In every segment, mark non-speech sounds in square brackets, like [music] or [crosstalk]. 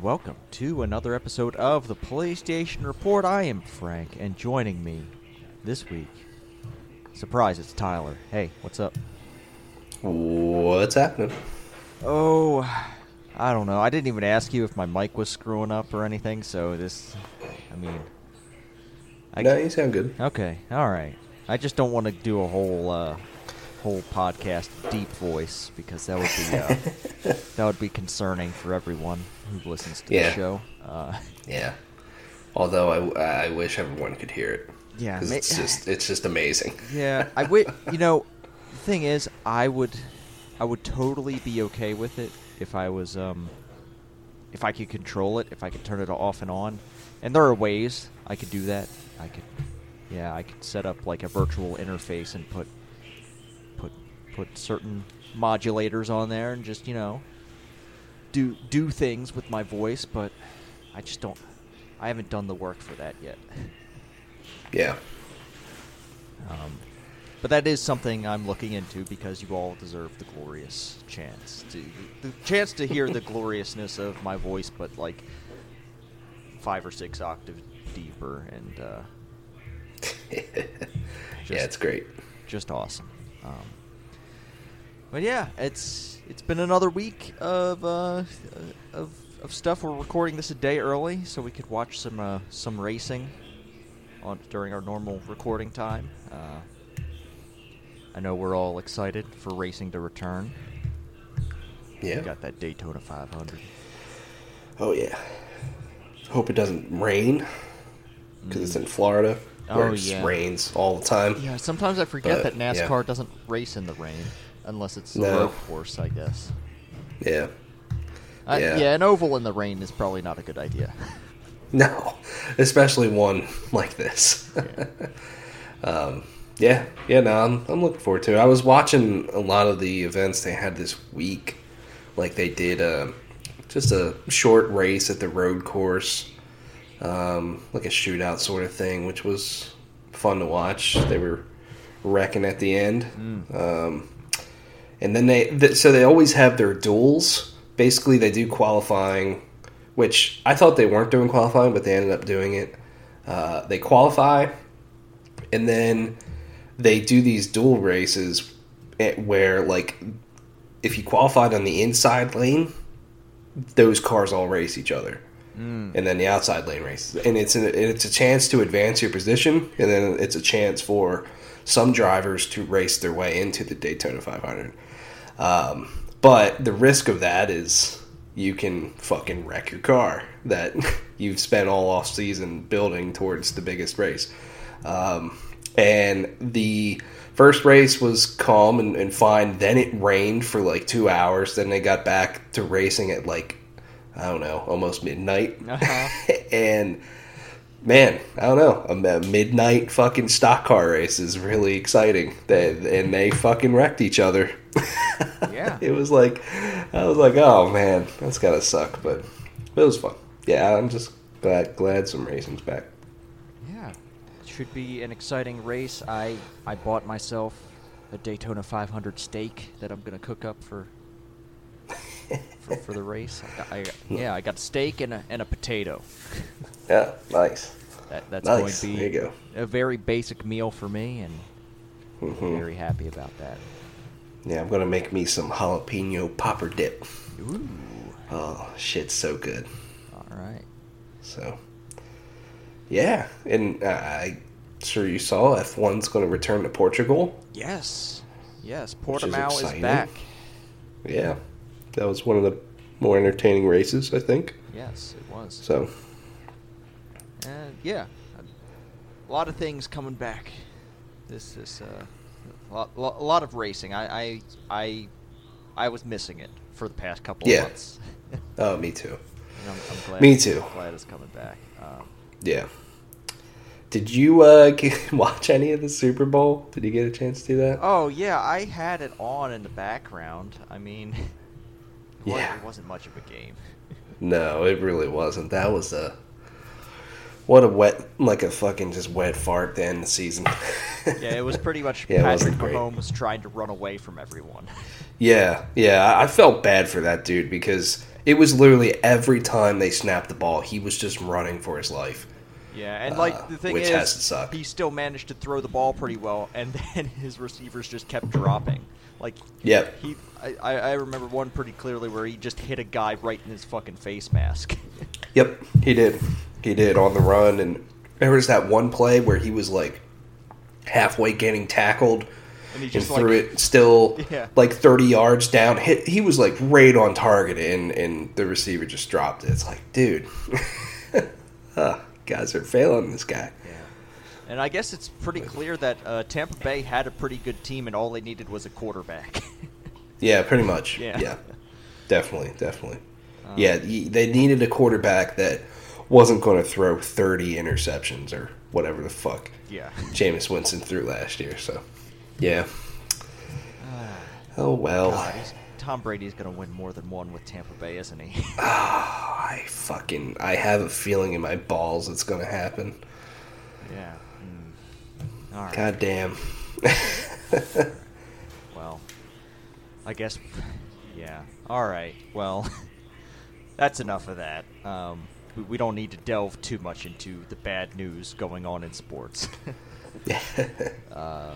Hey, hello, and welcome to another episode of the PlayStation Report. I am Frank, and joining me this week, surprise, it's Tyler. Hey, what's up? What's happening? Oh, I don't know. I didn't even ask you if my mic was screwing up or anything, so this, I mean, I, no, you sound good. okay, all right. I just don't want to do a whole uh, whole podcast deep voice because that would be uh, [laughs] that would be concerning for everyone who listens to Yeah. the show. Uh, [laughs] Yeah. Although I, I wish everyone could hear it. Yeah, ma- it's just [sighs] it's just amazing. yeah, I would. You know, the thing is, I would, I would totally be okay with it if I was, um, if I could control it, if I could turn it off and on. And there are ways I could do that. I could, yeah, I could set up like a virtual interface and put, put, put certain modulators on there and just you know, do do things with my voice. But I just don't. I haven't done the work for that yet. Yeah. Um, but that is something I'm looking into because you all deserve the glorious chance to the chance to hear the [laughs] gloriousness of my voice, but like five or six octaves deeper and uh, [laughs] yeah, it's great. just awesome. Um, but yeah, it's it's been another week of uh, of of stuff. We're recording this a day early so we could watch some uh, some racing on during our normal recording time. Uh, I know we're all excited for racing to return. Yeah. We got that Daytona 500. Oh yeah. Hope it doesn't rain because it's in Florida where Oh, it just yeah. rains all the time. Yeah, sometimes I forget But, that yeah. NASCAR doesn't race in the rain unless it's a No. road course, I guess. Yeah. Uh, Yeah. yeah, an oval in the rain is probably not a good idea. [laughs] No, especially one like this. [laughs] um, yeah, yeah. No, I'm I'm looking forward to it. I was watching a lot of the events they had this week. Like they did a just a short race at the road course, um, like a shootout sort of thing, which was fun to watch. They were wrecking at the end. Um, and then they th- so they always have their duels. Basically, they do qualifying, which I thought they weren't doing qualifying, but they ended up doing it. Uh, they qualify, and then they do these duel races eh, where, like, if you qualified on the inside lane, those cars all race each other, and then the outside lane races, and it's a, it's a chance to advance your position, and then it's a chance for some drivers to race their way into the Daytona 500. Um, but the risk of that is you can fucking wreck your car that [laughs] you've spent all off season building towards the biggest race. Um, and the first race was calm and, and fine. Then it rained for like two hours. Then they got back to racing at like, I don't know, almost midnight. Uh-huh. [laughs] and man, I don't know, a, midnight fucking stock car race is really exciting. They, and they fucking wrecked each other. [laughs] Yeah. it was like, I was like, oh man, that's gotta suck, but it was fun. Yeah, I'm just glad glad some racing's back. Yeah, it should be an exciting race. I I bought myself a Daytona 500 steak that I'm gonna cook up for for, for the race. I got, I got- yeah, I got steak and a and a potato. Yeah, nice. That that's Nice. going to be go. a very basic meal for me, and I'm Mhm. very happy about that. Yeah, I'm gonna make me some jalapeno popper dip. Ooh, Oh, shit's so good. all right. So, yeah, and uh, I'm sure you saw F1's going to return to Portugal. Yes, yes. Which is Portimao is, back. Yeah, that was one of the more entertaining races, I think. Yes, it was. So, And yeah, a lot of things coming back. This is uh, a lot, a lot of racing. I, I I I was missing it for the past couple Yeah. of months. [laughs] oh, me too. I'm, I'm glad. Me too. Glad it's coming back. Um, Yeah. Did you uh, [laughs] get, watch any of the Super Bowl? Did you get a chance to do that? oh yeah, I had it on in the background. I mean, [laughs] Yeah. it wasn't much of a game. [laughs] No, it really wasn't. That was a what a wet, like a fucking just wet fart to end the season. [laughs] Yeah, it was pretty much [laughs] Yeah, Patrick. Mahomes trying to run away from everyone. Yeah, yeah, I felt bad for that dude because It was literally every time they snapped the ball, he was just running for his life. Yeah, and like Uh, the thing is, has to suck. he still managed to throw the ball pretty well, and then his receivers just kept dropping. Like, yeah, he, I, I remember one pretty clearly where he just hit a guy right in his fucking face mask. [laughs] Yep, he did. He did on the run, and there was that one play where he was like halfway getting tackled And he and just threw like, it still Yeah. like thirty yards down. Hit. He was like right on target, and and the receiver just dropped it. It's like, dude, [laughs] uh, guys are failing this guy. Yeah. And I guess it's pretty clear that uh, Tampa Bay had a pretty good team, and all they needed was a quarterback. [laughs] Yeah, pretty much. Yeah. Yeah, definitely, definitely. Um, yeah, they needed a quarterback that wasn't going to throw thirty interceptions or whatever the fuck yeah. Jameis Winston threw last year. So, yeah. Oh well. God, Tom Brady's going to win more than one with Tampa Bay, isn't he? oh, I fucking I have a feeling in my balls it's going to happen. yeah. Mm. All right. God damn. I guess, yeah. All right. Well, [laughs] that's enough of that. Um, we, we don't need to delve too much into the bad news going on in sports. [laughs] [laughs] uh,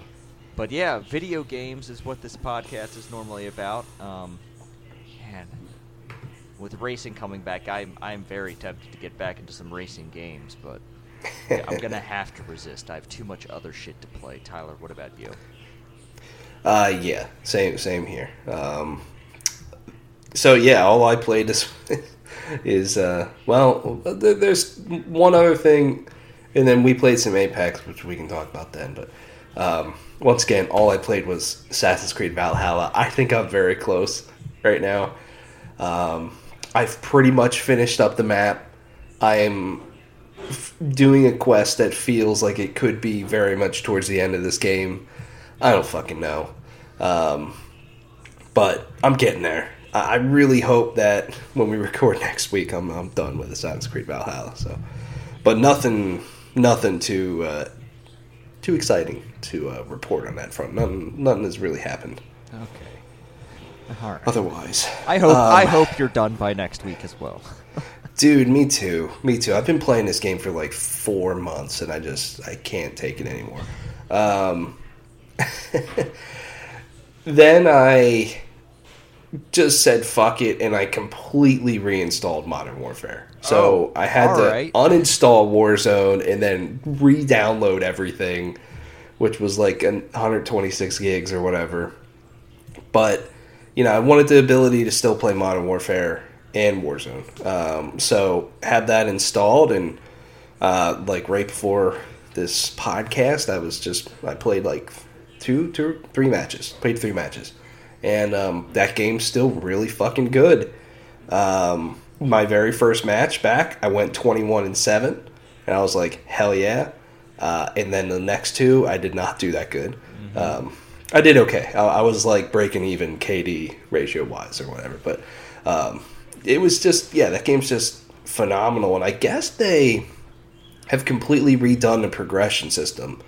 but yeah, video games is what this podcast is normally about. Um, man, with racing coming back, I'm I'm very tempted to get back into some racing games, but I'm gonna have to resist. I have too much other shit to play. Tyler, what about you? Uh, yeah, same, same here. Um, so yeah, all I played is [laughs] is uh, well, there's one other thing, and then we played some Apex, which we can talk about then. But um, once again, all I played was Assassin's Creed Valhalla. I think I'm very close right now. Um, I've pretty much finished up the map. I am f- doing a quest that feels like it could be very much towards the end of this game. I don't fucking know. Um, but I'm getting there. I I really hope that when we [laughs] record next week, I'm, I'm done with Assassin's Creed Valhalla. So, but nothing, nothing too uh, too exciting to uh, report on that front. Nothing, nothing has really happened. Okay. All right. Otherwise, I hope Um, I hope you're done by next week as well. [laughs] Dude, me too. Me too. I've been playing this game for like four months, and I just I can't take it anymore. Um, [laughs] then I just said fuck it, and I completely reinstalled Modern Warfare. So Oh, I had to alright. uninstall Warzone and then re-download everything, which was like 126 gigs or whatever. But you know, I wanted the ability to still play Modern Warfare and Warzone. Um, so had that installed, and uh, like right before this podcast, I was just I played like two, two, three matches. Played three matches, and um, that game's still really fucking good. Um, my very first match back, I went twenty-one and seven, and I was like, hell yeah. Uh, and then the next two, I did not do that good. Um, I did okay. I, I was like breaking even KD ratio wise or whatever, but um, it was just yeah, that game's just phenomenal. And I guess they have completely redone the progression system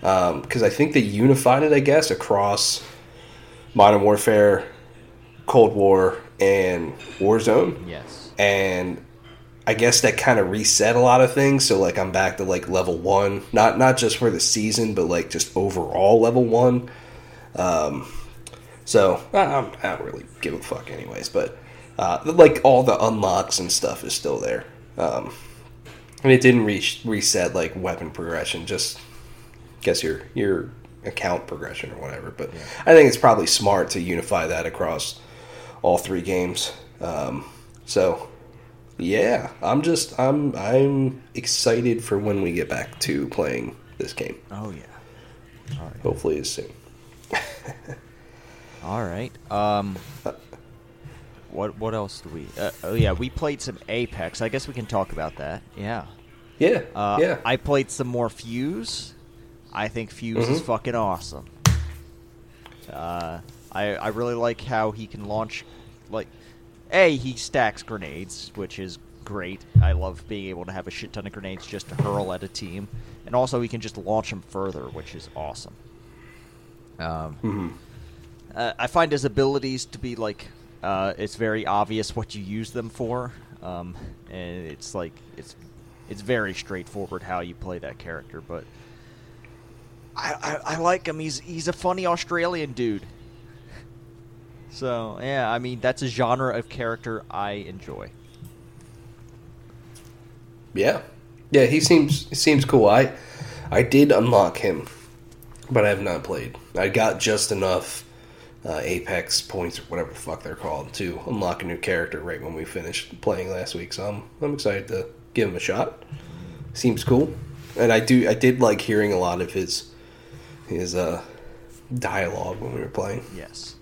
because I think they unified it. I guess across Modern Warfare, Cold War, and Warzone yes. and I guess that kind of reset a lot of things. So like I'm back to like level one, not not just for the season, but like just overall level one. Um, so I, I'm- I don't really give a fuck, anyways. But uh, like all the unlocks and stuff is still there, um, and it didn't reach reset like weapon progression. Just guess your your account progression or whatever. But I think it's probably smart to unify that across all three games. Um, so yeah, I'm just I'm I'm excited for when we get back to playing this game. Oh yeah. All right. Hopefully, it's soon. [laughs] All right. Um. What what else do we? Uh, oh yeah, we played some Apex. I guess we can talk about that. Yeah. Yeah, Uh, yeah. I played some more Fuse. I think Fuse is Mhm. fucking awesome. Uh, I I really like how he can launch, like, a he stacks grenades, which is great. I love being able to have a shit ton of grenades just to hurl at a team, and also he can just launch them further, which is awesome. Um, hmm uh, I find his abilities to be like Uh, it's very obvious what you use them for, um, and it's like it's it's very straightforward how you play that character. But I, I, like him. He's he's a funny Australian dude. So yeah, I mean that's a genre of character I enjoy. Yeah, yeah, he seems seems cool. I I did unlock him, but I have not played. I got just enough uh, Apex points or whatever the fuck they're called to unlock a new character right when we finished playing last week. So I'm I'm excited to give him a shot. Seems cool, and I do I did like hearing a lot of his his uh, dialogue when we were playing. Yes.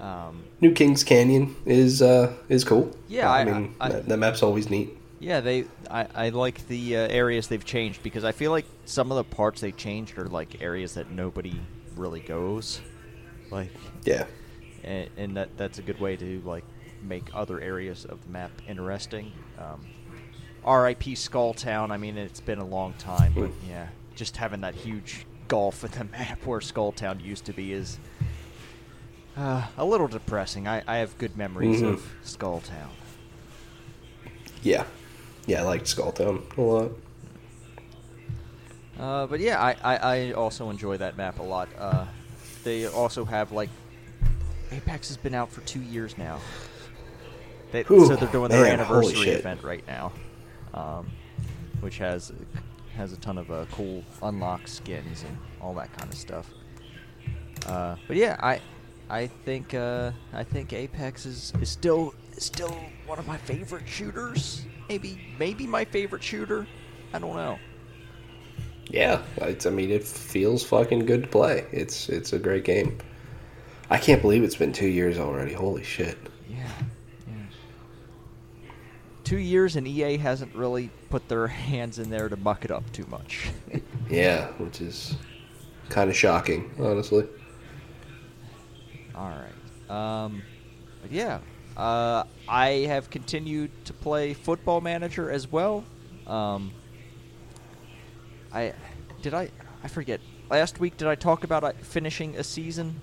Um, New Kings Canyon is uh, is cool. Yeah, I, I- mean I- that, that map's always neat. Yeah, they. I, I like the uh, areas they've changed because I feel like some of the parts they changed are like areas that nobody really goes, like, Yeah, and, and that that's a good way to like make other areas of the map interesting. Um, R.I.P. Skull Town. I mean, it's been a long time, but Hmm. yeah, just having that huge gulf in the map where Skull Town used to be is uh, a little depressing. I, I have good memories Mhm. of Skull Town. yeah, yeah. I liked Skulltown a lot. Uh, but yeah, I, I, I also enjoy that map a lot. Uh, they also have like Apex has been out for two years now. They, Whew, so they're doing their man, holy anniversary event right now, um, which has has a ton of uh, cool unlock skins and all that kind of stuff. Uh, but yeah, I I think uh, I think Apex is, is still is still one of my favorite shooters. Maybe maybe my favorite shooter. I don't know. Yeah, it's, I mean, it feels fucking good to play. It's it's a great game. I can't believe it's been two years already. Holy shit! Yeah. Two years and EA hasn't really put their hands in there to muck it up too much. [laughs] Yeah, which is kind of shocking, honestly. All right. Um, but yeah, uh, I have continued to play Football Manager as well. Um, I did I I forget last week. Did I talk about uh, finishing a season?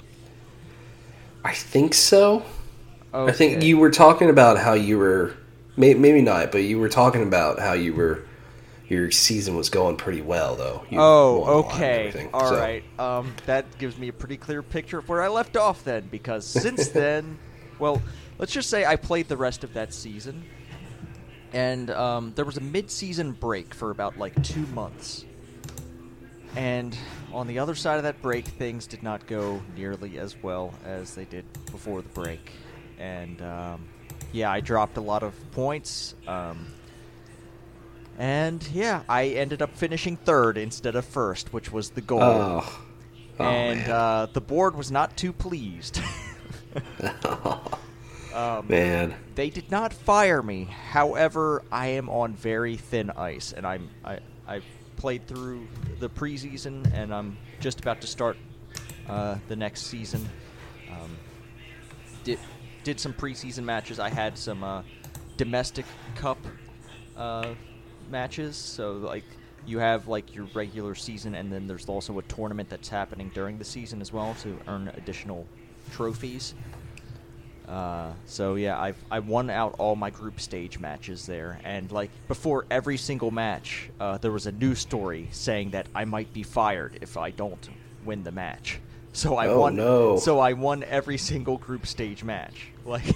I think so. I think you were talking about how you were, maybe not, but you were talking about how you were, your season was going pretty well, though. You Oh, okay. All so- right. Um, that gives me a pretty clear picture of where I left off then, because since [laughs] then, well, let's just say I played the rest of that season, and um, there was a mid-season break for about like two months, and on the other side of that break, things did not go nearly as well as they did before the break, and um, yeah, I dropped a lot of points. Um, and yeah, I ended up finishing third instead of first, which was the goal. Oh, oh and. Uh, the board was not too pleased. [laughs] [laughs] um, man. they did not fire me. However, I am on very thin ice, and I'm I I played through the preseason, and I'm just about to start uh, the next season. Um, did did some preseason matches. I had some uh, domestic cup uh, matches. So like you have like your regular season, and then there's also a tournament that's happening during the season as well to earn additional trophies. Uh, so yeah, I I won out all my group stage matches there, and like before every single match, uh, there was a news story saying that I might be fired if I don't win the match. So I Oh, won. no. So I won every single group stage match. [laughs] Like,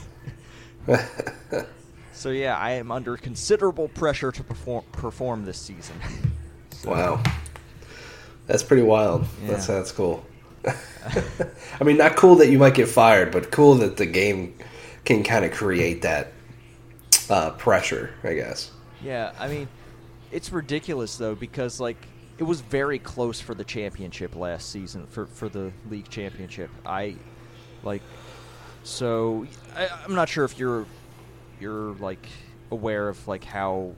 [laughs] so yeah, I am under considerable pressure to perform perform this season. [laughs] So- wow. That's pretty wild. That's that's cool. I mean, not cool that you might get fired, but cool that the game can kind of create that uh, pressure. I guess. Yeah, I mean, it's ridiculous though because like it was very close for the championship last season for for the league championship. I like so I, I'm not sure if you're you're like aware of like how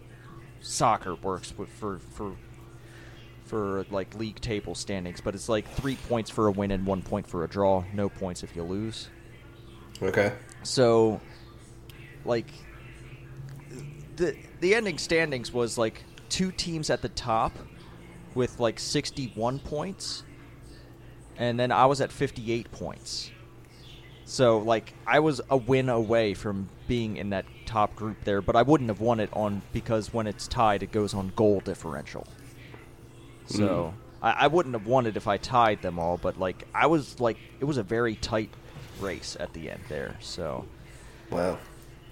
soccer works with, for for for like league table standings, but it's like three points for a win and one point for a draw, no points if you lose. Okay. So, like, the the ending standings was like two teams at the top with like 61 points, and then I was at 58 points. So like I was a win away from being in that top group there, but I wouldn't have won it on because when it's tied, it goes on goal differential. So mm-hmm. I, I wouldn't have won it if I tied them all, but like I was like it was a very tight race at the end there. So Wow.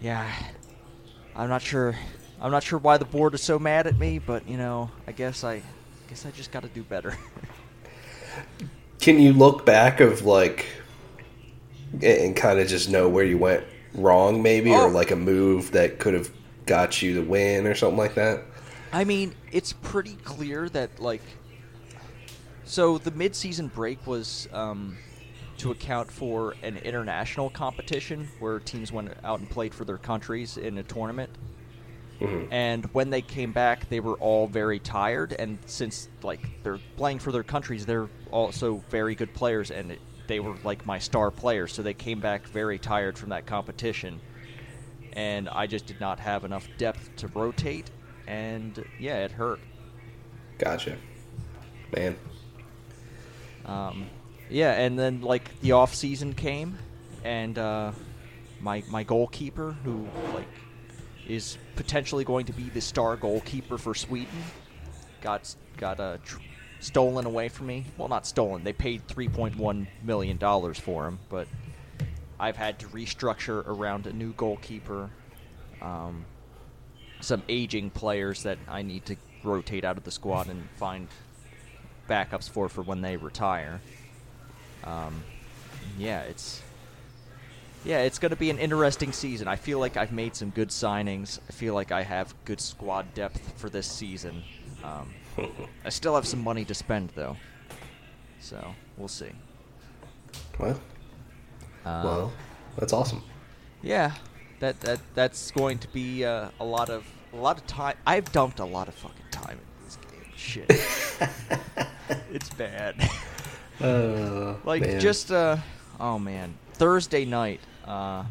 yeah, I'm not sure. I'm not sure why the board is so mad at me, but you know, I guess I guess I just got to do better. Can you look back of like and kind of just know where you went wrong, maybe, Oh. or like a move that could have got you the win or something like that? I mean, it's pretty clear that like so the mid-season break was um, to account for an international competition where teams went out and played for their countries in a tournament. Mhm. And when they came back, they were all very tired. And since like they're playing for their countries, they're also very good players, and it, they were like my star players. So they came back very tired from that competition, and I just did not have enough depth to rotate. And yeah, it hurt. Gotcha. Man. Um, yeah, and then like the off season came, and uh, my my goalkeeper, who like is potentially going to be the star goalkeeper for Sweden, got got uh, tr- stolen away from me. Well, not stolen. They paid three point one million dollars for him, but I've had to restructure around a new goalkeeper, um, some aging players that I need to rotate out of the squad and find backups for for when they retire. Um, yeah, it's yeah, it's going to be an interesting season. I feel like I've made some good signings. I feel like I have good squad depth for this season. Um, [laughs] I still have some money to spend though, so we'll see. Well, Um, well, that's awesome. yeah, that that that's going to be uh, a lot of a lot of time. I've dumped a lot of fucking time in this game. Shit, [laughs] it's bad. Uh, [laughs] like man. just uh oh man thursday night uh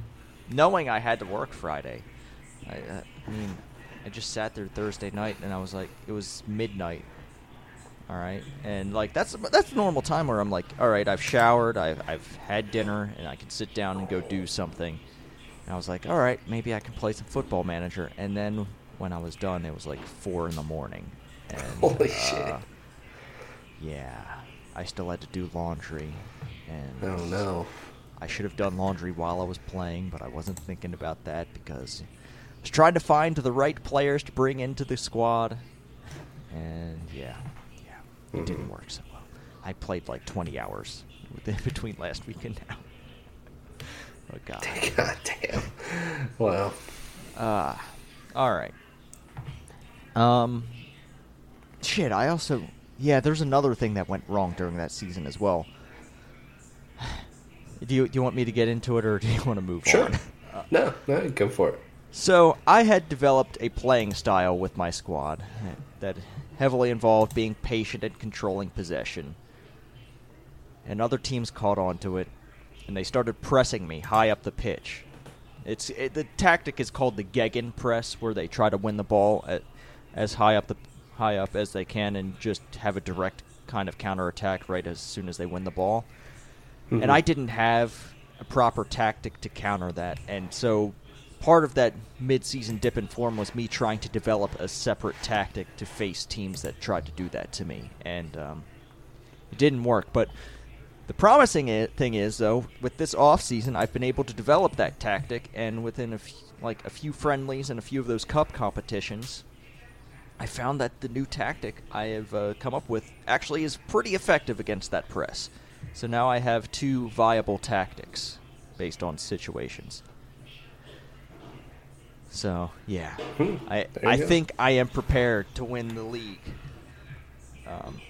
knowing i had to work friday I, uh, I mean i just sat there thursday night and i was like it was midnight all right and like that's that's the normal time where i'm like all right i've showered i've, I've had dinner and i can sit down and go do something and i was like all right maybe i can play some football manager and then when i was done it was like four in the morning and Holy uh, shit. yeah i still had to do laundry and Oh no. I should have done laundry while I was playing, but I wasn't thinking about that because I was trying to find the right players to bring into the squad. And yeah, yeah, it didn't Mhm. work so well. I played like 20 hours [laughs] between last week and now. [laughs] Oh god. [laughs] God damn. Wow. Uh, all right. Um, shit. I also yeah. There's another thing that went wrong during that season as well. Do you do you want me to get into it or do you want to move Sure. on? Uh, [laughs] No, no, go for it. so I had developed a playing style with my squad that heavily involved being patient and controlling possession. And other teams caught on to it, and they started pressing me high up the pitch. It's it, the tactic is called the Gegen press, where they try to win the ball at, as high up the high up as they can, and just have a direct kind of counterattack right as soon as they win the ball Mhm. and I didn't have a proper tactic to counter that. And so part of that mid-season dip in form was me trying to develop a separate tactic to face teams that tried to do that to me, and um, it didn't work. But the promising thing is, though, with this off season, I've been able to develop that tactic, and within a f- like a few friendlies and a few of those cup competitions. I found that the new tactic I have uh, come up with actually is pretty effective against that press. So now I have two viable tactics based on situations. So yeah, Hmm, I I go. think I am prepared to win the league. Um,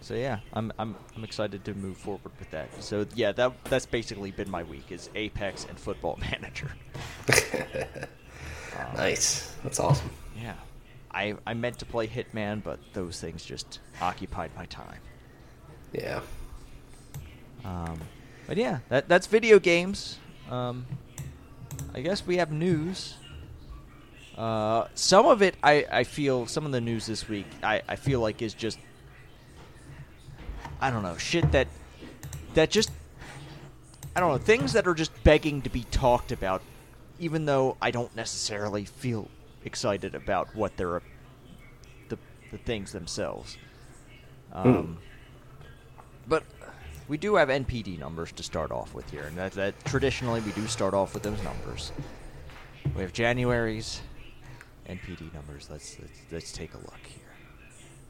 so yeah, I'm I'm I'm excited to move forward with that. So yeah, that that's basically been my week is Apex and Football [laughs] Manager. [laughs] Um, nice. That's awesome. Yeah. I, I meant to play Hitman, but those things just occupied my time. Yeah. Um, but yeah, that that's video games. Um, I guess we have news. Uh, some of it, I, I feel, some of the news this week, I, I feel like is just, I don't know, shit that, that just I don't know things that are just begging to be talked about, even though I don't necessarily feel excited about what they're the the things themselves. Um, But we do have NPD numbers to start off with here, and that, that traditionally we do start off with those numbers. We have January's NPD numbers. Let's let's, let's take a look here.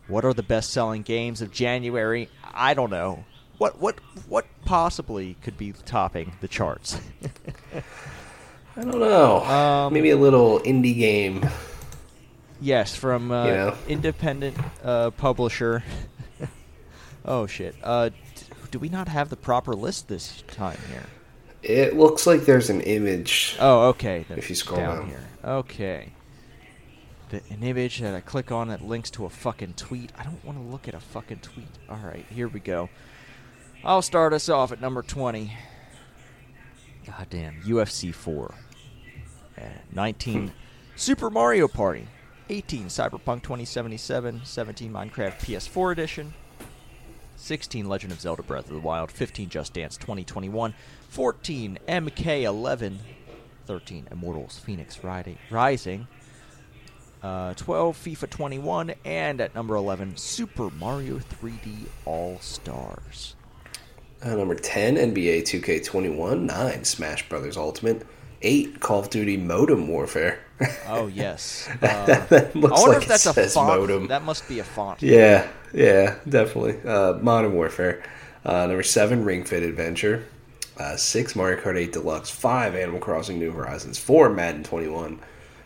What are the best-selling games of January? I don't know. What what what possibly could be topping the charts? [laughs] I don't know. Um, Maybe a little indie game. yes, from uh, You know. independent uh, publisher. [laughs] oh shit. Uh, do we not have the proper list this time here? It looks like there's an image. Oh, okay. If you scroll down. here. Okay. The, an image that I click on that links to a fucking tweet. I don't want to look at a fucking tweet. All right, here we go. I'll start us off at number 20. Goddamn, UFC 4. Uh, 19, Super Mario Party. 18, Cyberpunk 2077. 17, Minecraft PS4 Edition. 16 Legend of Zelda Breath of the Wild, 15 Just Dance 2021, 14 MK11, 13 Immortals Phoenix Riding, Rising, uh, 12 FIFA 21, and at number 11 Super Mario 3D All Stars. Uh, number 10, NBA 2K21. 9, Smash Brothers Ultimate. 8, Call of Duty Modem Warfare. Oh yes, [laughs] uh, that looks I wonder like if that's it a font. modem. That must be a font. Yeah, yeah, definitely. Uh, Modern Warfare. Uh, number 7, Ring Fit Adventure. Uh, 6, Mario Kart 8 Deluxe. 5, Animal Crossing New Horizons. 4, Madden 21.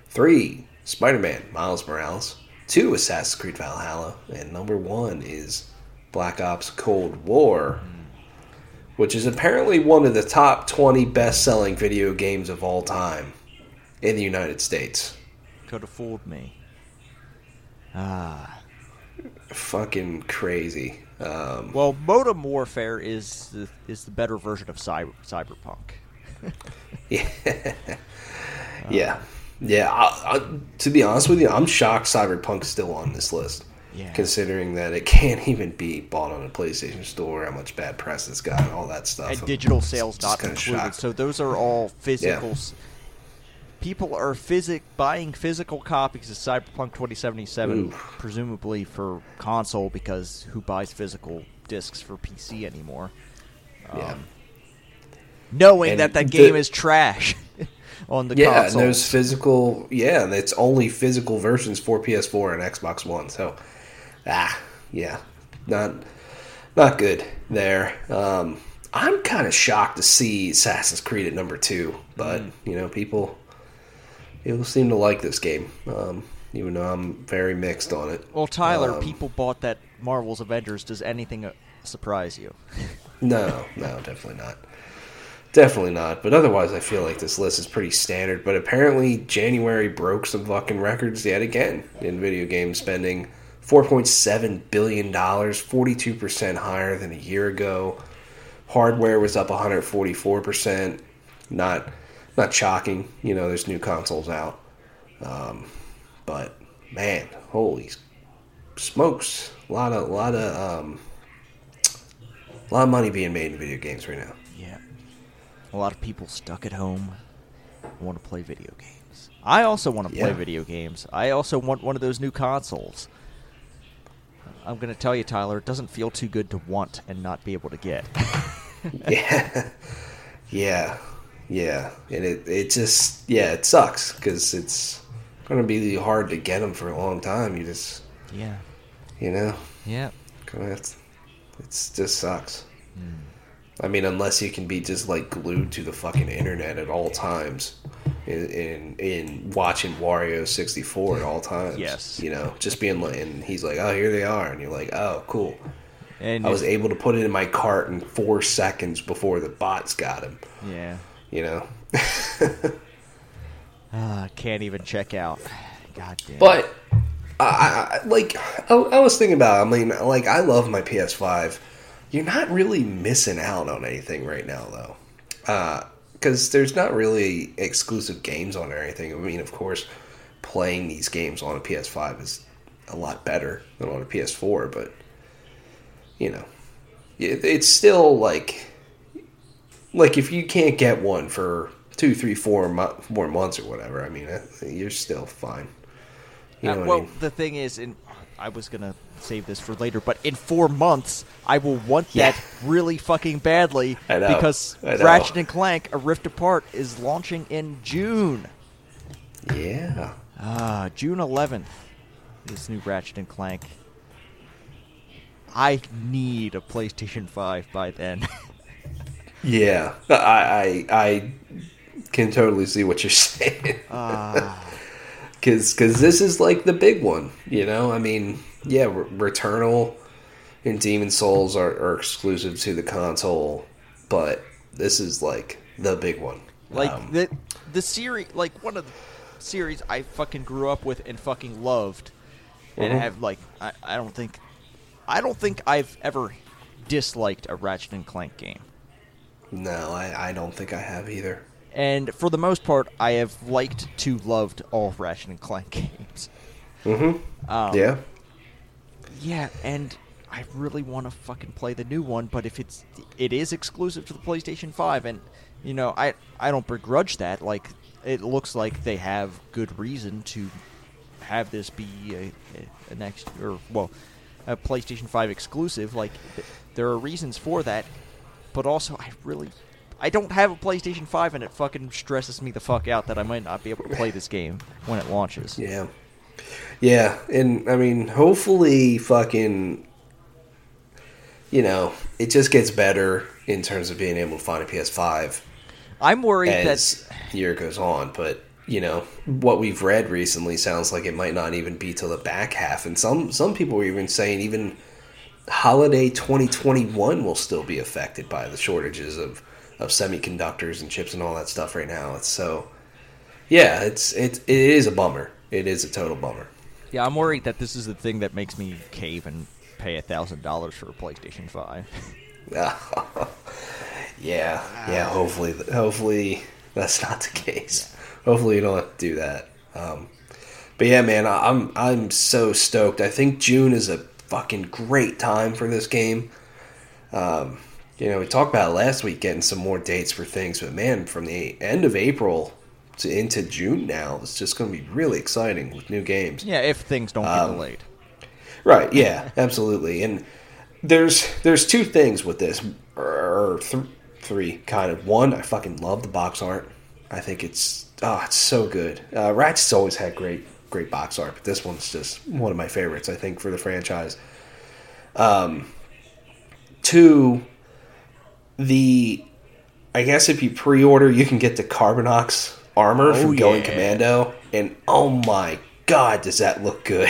3, Spider Man Miles Morales. 2, Assassin's Creed Valhalla. And number 1 is Black Ops Cold War. Which is apparently one of the top 20 best selling video games of all time in the United States. Could fooled me. Ah. Fucking crazy. Um, Well, Modem Warfare is the, is the better version of cyber, Cyberpunk. [laughs] Yeah, yeah, yeah. I, I, to be honest with you, I'm shocked Cyberpunk's still on this list. Yeah. Considering that it [laughs] can't even be bought on a PlayStation Store, how much bad press it's got, all that stuff. and I'm digital sales not included. shocked. So those are all [laughs] physical. s People are physic buying physical copies of Cyberpunk 2077, Oof. presumably for console, because who buys physical discs for PC anymore? yeah, Um, knowing And that that the- game is trash [laughs] on the yeah, and console. there's physical. Yeah, and it's only physical versions for PS4 and Xbox One. So, ah, yeah, not not good there. Um, I'm kind of shocked to see Assassin's Creed at number two, but Mm. you know, people people seem to like this game, um, even though I'm very mixed on it. well, Tyler, Um, people bought that Marvel's Avengers. Does anything uh, surprise you? [laughs] No, no, definitely not. Definitely not. But otherwise, I feel like this list is pretty standard. But apparently, January broke some fucking records yet again in video game spending. $4.7 billion, 42% higher than a year ago. Hardware was up 144%. Not not shocking. You know, there's new consoles out. Um, but, man, holy smokes. A lot of, lot of, um, a lot of money being made in video games right now. Yeah. A lot of people stuck at home want to play video games. I also want to play video games. I also want one of those new consoles. I'm going to tell you, Tyler, it doesn't feel too good to want and not be able to get. [laughs] [laughs] Yeah, yeah, yeah, and it it just yeah it sucks because it's gonna be hard to get them for a long time. You just yeah. you know Yeah. gonna it's just sucks. Hmm. I mean, unless you can be just like glued to the fucking internet at all times, in in, in watching Wario sixty four at all times. Yes. you know, just being like, and he's like, oh, here they are, and you're like, oh, cool. And I was able to put it in my cart in four seconds before the bots got him. yeah. You know, [laughs] Ah, can't even check out. God damn. but I, I like I, I was thinking about. I mean, like I love my PS5. You're not really missing out on anything right now, though, because there's not really exclusive games on or anything. I mean, of course, playing these games on a PS5 is a lot better than on a PS4, but you know, it, it's still like like if you can't get one for two, three, four mo- more months or whatever, I mean, uh, you're still fine. You Uh, know what well, I mean? the thing is, in I was gonna save this for later, but in four months, I will want Yeah. that really fucking badly because Ratchet and Clank: A Rift Apart is launching in June. Yeah. Ah, June 11th. This new Ratchet and Clank. I need a PlayStation 5 by then. [laughs] Yeah. I, I I can totally see what you're [laughs] saying. Ah. [laughs] Cause, Cause this is like the big one, you know? I mean, yeah, Re- Returnal and Demon Souls are, are exclusive to the console, but this is like the big one. Like Um, the the series, like one of the series I fucking grew up with and fucking loved, and Mhm. have like I, I don't think I don't think I've ever disliked a Ratchet and Clank game. no, I, I don't think I have either. And for the most part, I have liked to loved all Ratchet and Clank [laughs] games. Mm-hmm. Um, yeah. Yeah, and I really want to fucking play the new one, but if it's it is exclusive to the PlayStation 5 and you know, I I don't begrudge that. Like it looks like they have good reason to have this be a, a, next or well, a PlayStation 5 exclusive. Like th- there are reasons for that, but also I really I don't have a PlayStation 5 and it fucking stresses me the fuck out that I might not be able to play this game when it launches. Yeah. Yeah, and I mean, hopefully, fucking, you know, it just gets better in terms of being able to find a PS5 I'm worried as that year goes on. But you know, what we've read recently sounds like it might not even be till the back half, and some some people are even saying even holiday 2021 will still be affected by the shortages of of semiconductors and chips and all that stuff right now. It's so, yeah, it's it it is a bummer. It is a total bummer. Yeah, I'm worried that this is the thing that makes me cave and pay a thousand dollars for a PlayStation Five. [laughs] yeah, yeah. Hopefully, hopefully that's not the case. Hopefully, you don't have to do that. Um, but yeah, man, I'm I'm so stoked. I think June is a fucking great time for this game. Um, you know, we talked about last week, getting some more dates for things, but man, from the end of April to into June now, it's just going to be really exciting with new games. yeah, if things don't get Um, delayed. Right. Yeah. [laughs] absolutely. And there's there's two things with this, or th- three kind of. One, I fucking love the box art. I think it's oh, it's so good. Uh, Ratchet's always had great great box art, but this one's just one of my favorites. I think for the franchise. Um, two, the I guess if you pre-order, you can get the Carbonox armor Oh, from Going yeah. Commando, and oh my god, does that look good!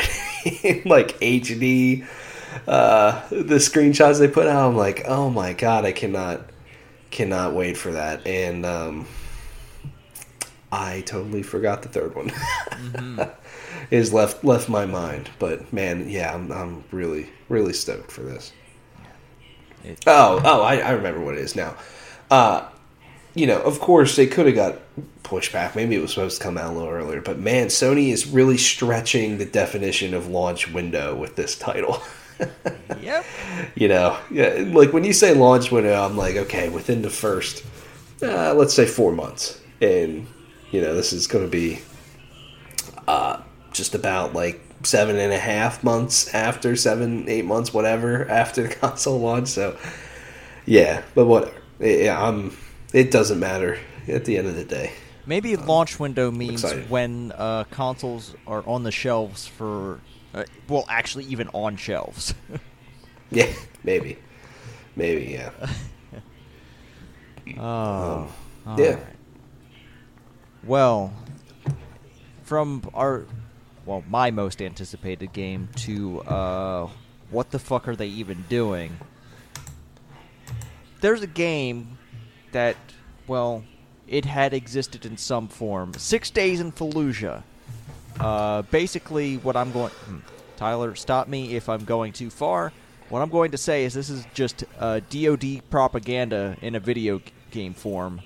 In [laughs] like HD, uh, the screenshots they put out, I'm like, oh my god, I cannot, cannot wait for that. And um, I totally forgot the third one. [laughs] Is left left my mind, but man, yeah, I'm I'm really really stoked for this. It- Oh, oh, I, I remember what it is now. Uh, you know, of course, they could have got pushed back. Maybe it was supposed to come out a little earlier. But man, Sony is really stretching the definition of launch window with this title. [laughs] Yep. you know, yeah, like when you say launch window, I'm like, okay, within the first, uh, let's say four months, and you know, this is going to be uh, just about like seven and a half months after seven, eight months, whatever after the [laughs] console launch. So, yeah, but whatever. Yeah, I'm. It doesn't matter at the end of the day. Maybe launch window means when uh, consoles are on the shelves for, uh, well, actually even on shelves. [laughs] Yeah, maybe, maybe, yeah, [laughs] oh. Um, yeah. right. Well, from our, well, my most anticipated game to uh, what the fuck are they even doing? There's a game that, well, it had existed in some form. Six Days in Fallujah. Uh, basically, what I'm going. hmm, Tyler, stop me if I'm going too far. What I'm going to say is this is just uh, DoD propaganda in a video g- game form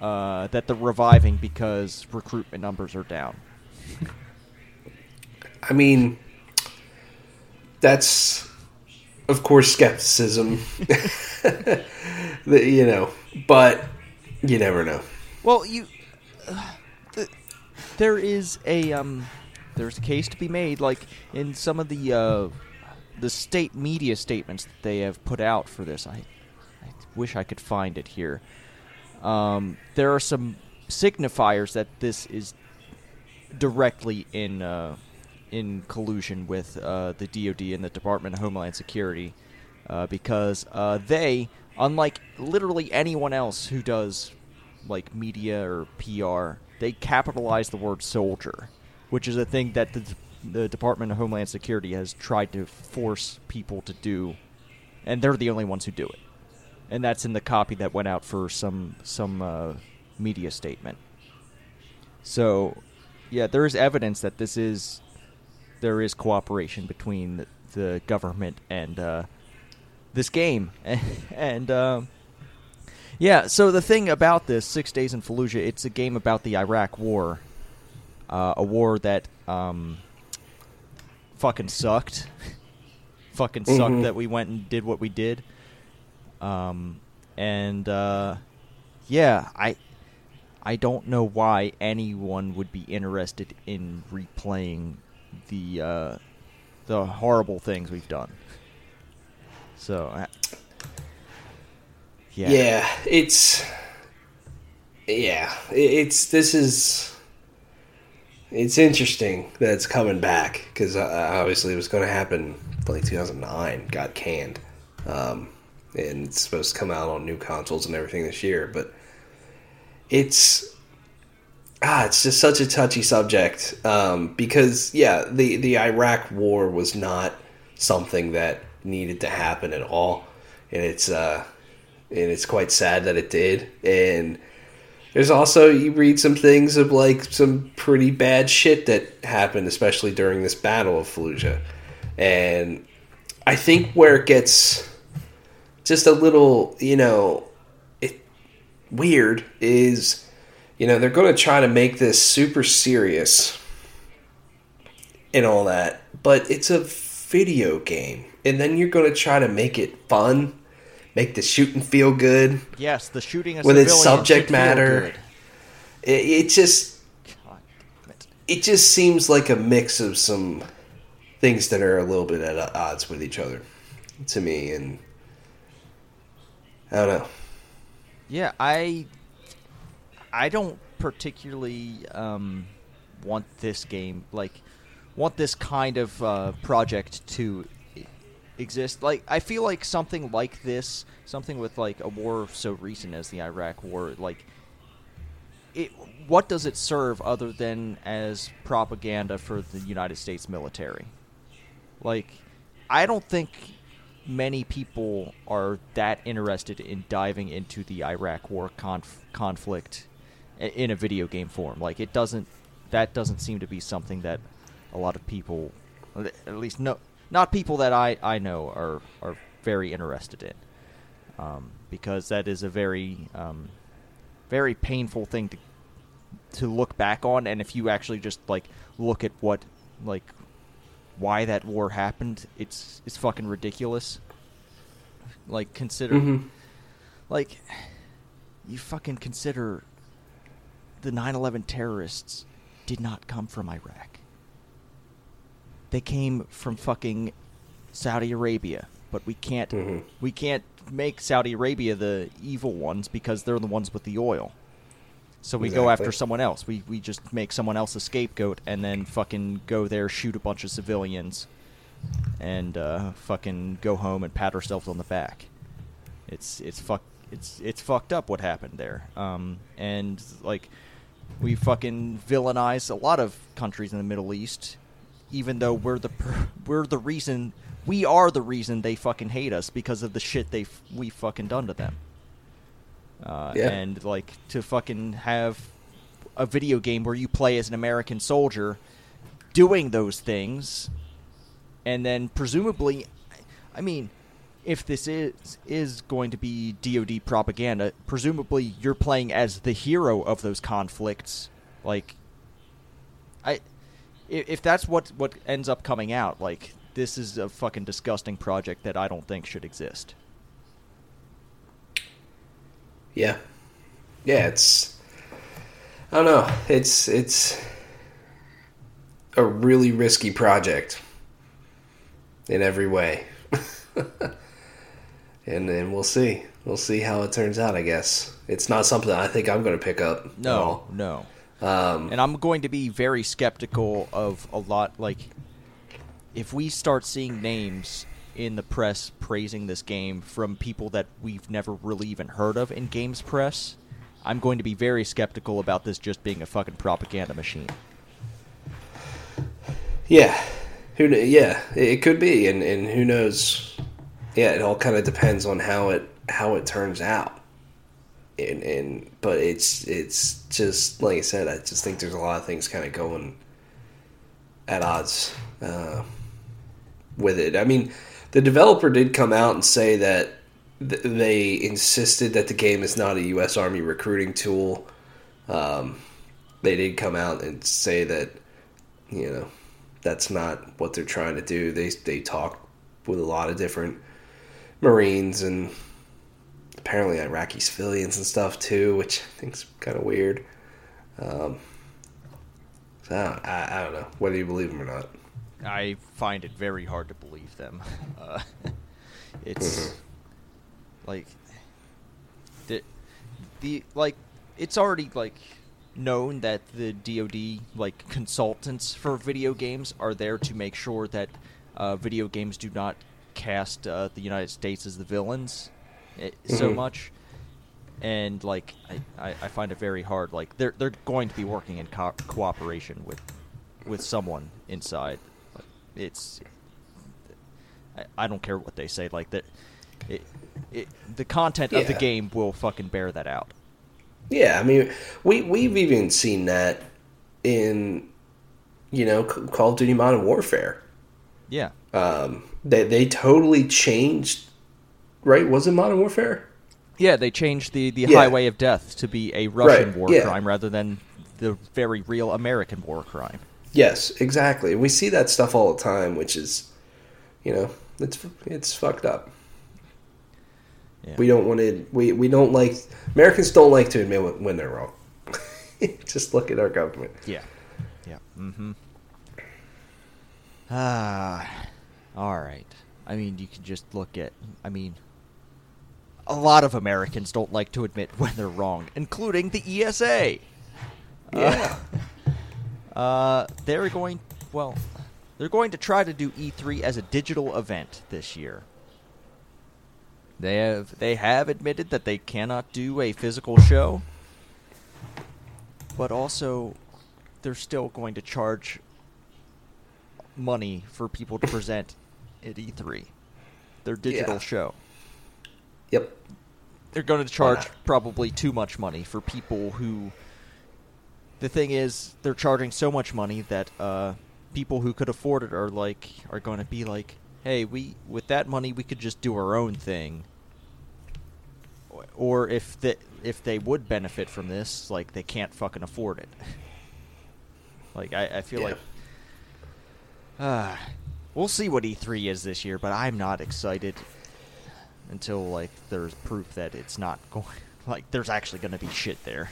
uh, that they're reviving because recruitment numbers are down. I mean, that's of course skepticism. [laughs] you know, but you never know. Well, you. Uh, the, there is a um, there's a case to be made, like in some of the uh, the state media statements that they have put out for this. I, I wish I could find it here. Um, there are some signifiers that this is directly in uh, in collusion with uh, the DoD and the Department of Homeland Security, uh, because uh, they, unlike literally anyone else who does like media or PR, they capitalize the word soldier, which is a thing that the, the Department of Homeland Security has tried to force people to do, and they're the only ones who do it. And that's in the copy that went out for some some uh, media statement. So, yeah, there is evidence that this is there is cooperation between the, the government and uh, this game, [laughs] and. Uh, yeah, so the thing about this, Six Days in Fallujah, it's a game about the Iraq War. Uh, a war that um, fucking sucked. [laughs] fucking sucked Mhm. that we went and did what we did. Um, and uh, yeah, I I don't know why anyone would be interested in replaying the uh, the horrible things we've done. So, uh, yeah, Yeah, it's yeah, it's this is it's interesting that it's coming back because uh, obviously it was going to happen like 2009 got canned. Um, and it's supposed to come out on new consoles and everything this year but it's ah it's just such a touchy subject um, because yeah the the Iraq war was not something that needed to happen at all and it's uh and it's quite sad that it did. And there's also you read some things of like some pretty bad shit that happened, especially during this battle of Fallujah. And I think where it gets just a little, you know, it, weird is, you know, they're going to try to make this super serious and all that, but it's a video game, and then you're going to try to make it fun make the shooting feel good. Yes, the shooting With its subject matter. It, it just it. it just seems like a mix of some things that are a little bit at odds with each other to me, and I don't know. Yeah, I I don't particularly um, want this game like want this kind of uh, project to exist. Like I feel like something like this, something with like a war so recent as the Iraq War, like it. What does it serve other than as propaganda for the United States military? Like, I don't think many people are that interested in diving into the Iraq War conf- conflict in a video game form. Like, it doesn't. That doesn't seem to be something that a lot of people, at least no, not people that I I know are are very interested in, um, because that is a very um, very painful thing to to look back on. And if you actually just like look at what like why that war happened it's it's fucking ridiculous. Like consider Mhm. like you fucking consider the 9/11 terrorists did not come from Iraq they came from fucking Saudi Arabia but we can't Mhm. we can't make Saudi Arabia the evil ones because they're the ones with the oil so we go after someone else. We we just make someone else a scapegoat and then fucking go there, shoot a bunch of civilians, and uh, fucking go home and pat ourselves on the back. It's it's fuck it's it's fucked up what happened there. Um, and like we fucking villainize a lot of countries in the Middle East, even though we're the [laughs] we're the reason we are the reason they fucking hate us because of the shit they we fucking done to them. Uh, Yeah. And like to fucking have a video game where you play as an American soldier doing those things, and then presumably, I mean, if this is is going to be DoD propaganda, presumably you're playing as the hero of those conflicts. Like, I, i- if that's what what ends up coming out, like this is a fucking disgusting project that I don't think should exist. Yeah, yeah. It's I don't know. It's it's a really risky project in every way, [laughs] and then we'll see. We'll see how it turns out. I guess it's not something I think I'm going to pick up. No, no. Um, And I'm going to be very skeptical of a lot. Like, if we start seeing names in the press praising this game from people that we've never really even heard of in games press, I'm going to be very skeptical about this just being a fucking propaganda machine. Yeah, who? Yeah, it it could be, and and who knows? Yeah, it all kind of depends on how it how it turns out. And and but it's it's just like I said, I just think there's a lot of things kind of going at odds uh, with it. I mean, the developer did come out and say that th- they insisted that the game is not a U.S. Army recruiting tool. Um, they did come out and say that you know that's not what they're trying to do. They they talk with a lot of different Marines and apparently Iraqi civilians and stuff too, which I think's kind of weird. Um, so I, don't- I, I don't know whether you believe them or not. I find it very hard to believe them. [laughs] Uh, it's like the the like it's already like known that the DoD like consultants for video games are there to make sure that uh, video games do not cast uh, the United States as the villains eh, so Mhm. much. And like I, I, I find it very hard. Like they're they're going to be working in co- cooperation with with someone inside. Like, It's I, I don't care what they say. Like that, it, it the content of the game will fucking bear that out. Yeah, I mean, we we've even seen that in you know Call of Duty Modern Warfare. Yeah, Um, they they totally changed. Right? Was it Modern Warfare? yeah. They changed the the Yeah. Highway of Death to be a Russian Right, war yeah. crime rather than the very real American war crime. Yes, exactly. We see that stuff all the time, which is, you know, it's it's fucked up. Yeah. We don't want to. We we don't like Americans don't like to admit when, when they're wrong. [laughs] Just look at our government. Yeah. Yeah. Mm-hmm. Ah. All right. I mean, you can just look at. I mean, a lot of Americans don't like to admit [laughs] when they're wrong, including the ESA. Yeah. Uh, they're going. Well, they're going to try to do E3 as a digital event this year. They have they have admitted that they cannot do a physical show, but also they're still going to charge money for people to present at E3. Their digital Yeah. show. Yep. They're going to charge probably too much money for people who. The thing is, they're charging so much money that uh, people who could afford it are like are going to be like, "Hey, we with that money we could just do our own thing." Or- if the if they would benefit from this, like they can't fucking afford it. [laughs] Like I, I feel Yeah. like, ah, [sighs] we'll see what E3 is this year, but I'm not excited until like there's proof that it's not [laughs] going. Like there's actually going to be shit there.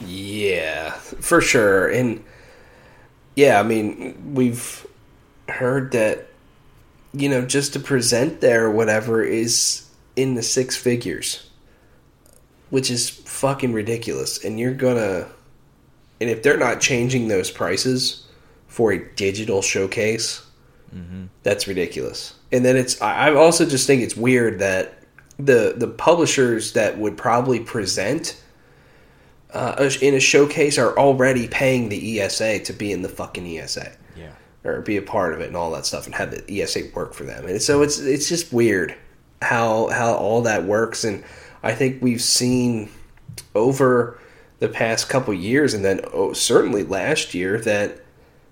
Yeah, for sure. And yeah, I mean, we've heard that you know just to present there, whatever, is in the six figures, which is fucking ridiculous. And you're gonna, and if they're not changing those prices for a digital showcase, Mm-hmm. that's ridiculous. And then it's I also just think it's weird that the the publishers that would probably present uh, in a showcase are already paying the ESA to be in the fucking ESA Yeah. or be a part of it and all that stuff and have the ESA work for them. And so it's it's just weird how how all that works and I think we've seen over the past couple years and then oh, certainly last year that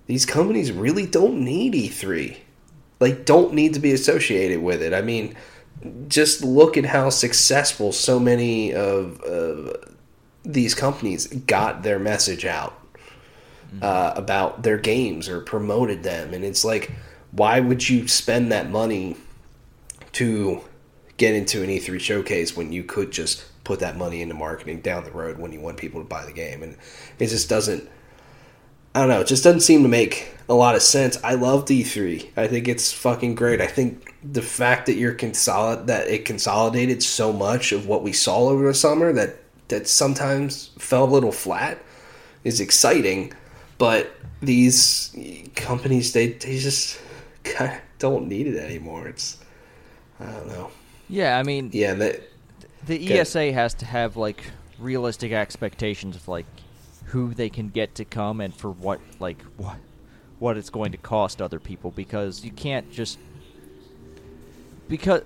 these companies really don't need E3. Like don't need to be associated with it. I mean, just look at how successful so many of uh, these companies got their message out uh, about their games or promoted them, and it's like, why would you spend that money to get into an E3 showcase when you could just put that money into marketing down the road when you want people to buy the game, and it just doesn't. I don't know. It just doesn't seem to make a lot of sense. I love E3. I think it's fucking great. I think the fact that you're consolid that it consolidated so much of what we saw over the summer that that sometimes fell a little flat is exciting, but these companies they they just kind of don't need it anymore. It's I don't know. Yeah, I mean, Yeah, that the ESA has to have like realistic expectations of like who they can get to come and for what like what what it's going to cost other people because you can't just because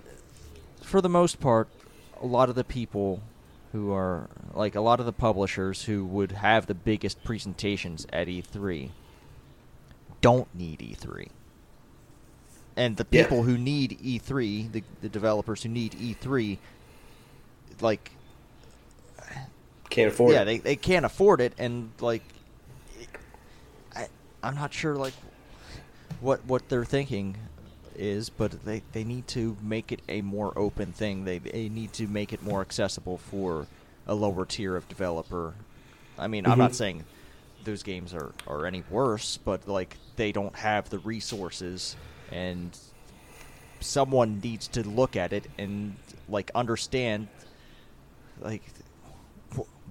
for the most part a lot of the people who are like a lot of the publishers who would have the biggest presentations at E3 don't need E3 and the Yeah. people who need E3 the, the developers who need E3 like can't afford yeah it. they, they can't afford it and like I, i'm not sure like what what they're thinking is but they, they need to make it a more open thing they, they need to make it more accessible for a lower tier of developer i mean i'm not Mhm. saying those games are, are any worse but like they don't have the resources and someone needs to look at it and like understand like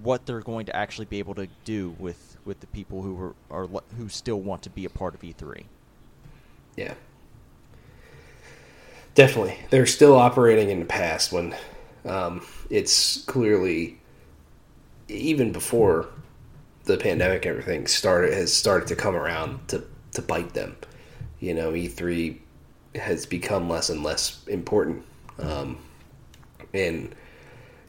what they're going to actually be able to do with with the people who are, are who still want to be a part of E E3. Yeah. Definitely. They're still operating in the past when um, it's clearly, even before the pandemic, everything started has started to come around to, to bite them. You know, E3 has become less and less important. Um, and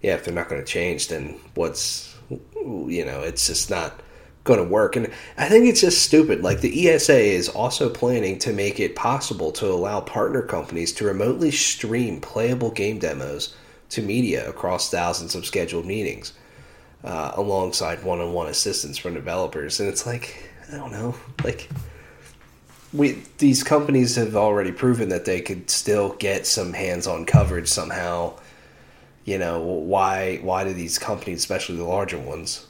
yeah, if they're not going to change, then what's, you know, it's just not going to work. And I think it's just stupid. Like the ESA is also planning to make it possible to allow partner companies to remotely stream playable game demos to media across thousands of scheduled meetings, uh, alongside one-on-one assistance from developers. And it's like, I don't know, like we these companies have already proven that they could still get some hands-on coverage somehow. You know why? Why do these companies, especially the larger ones,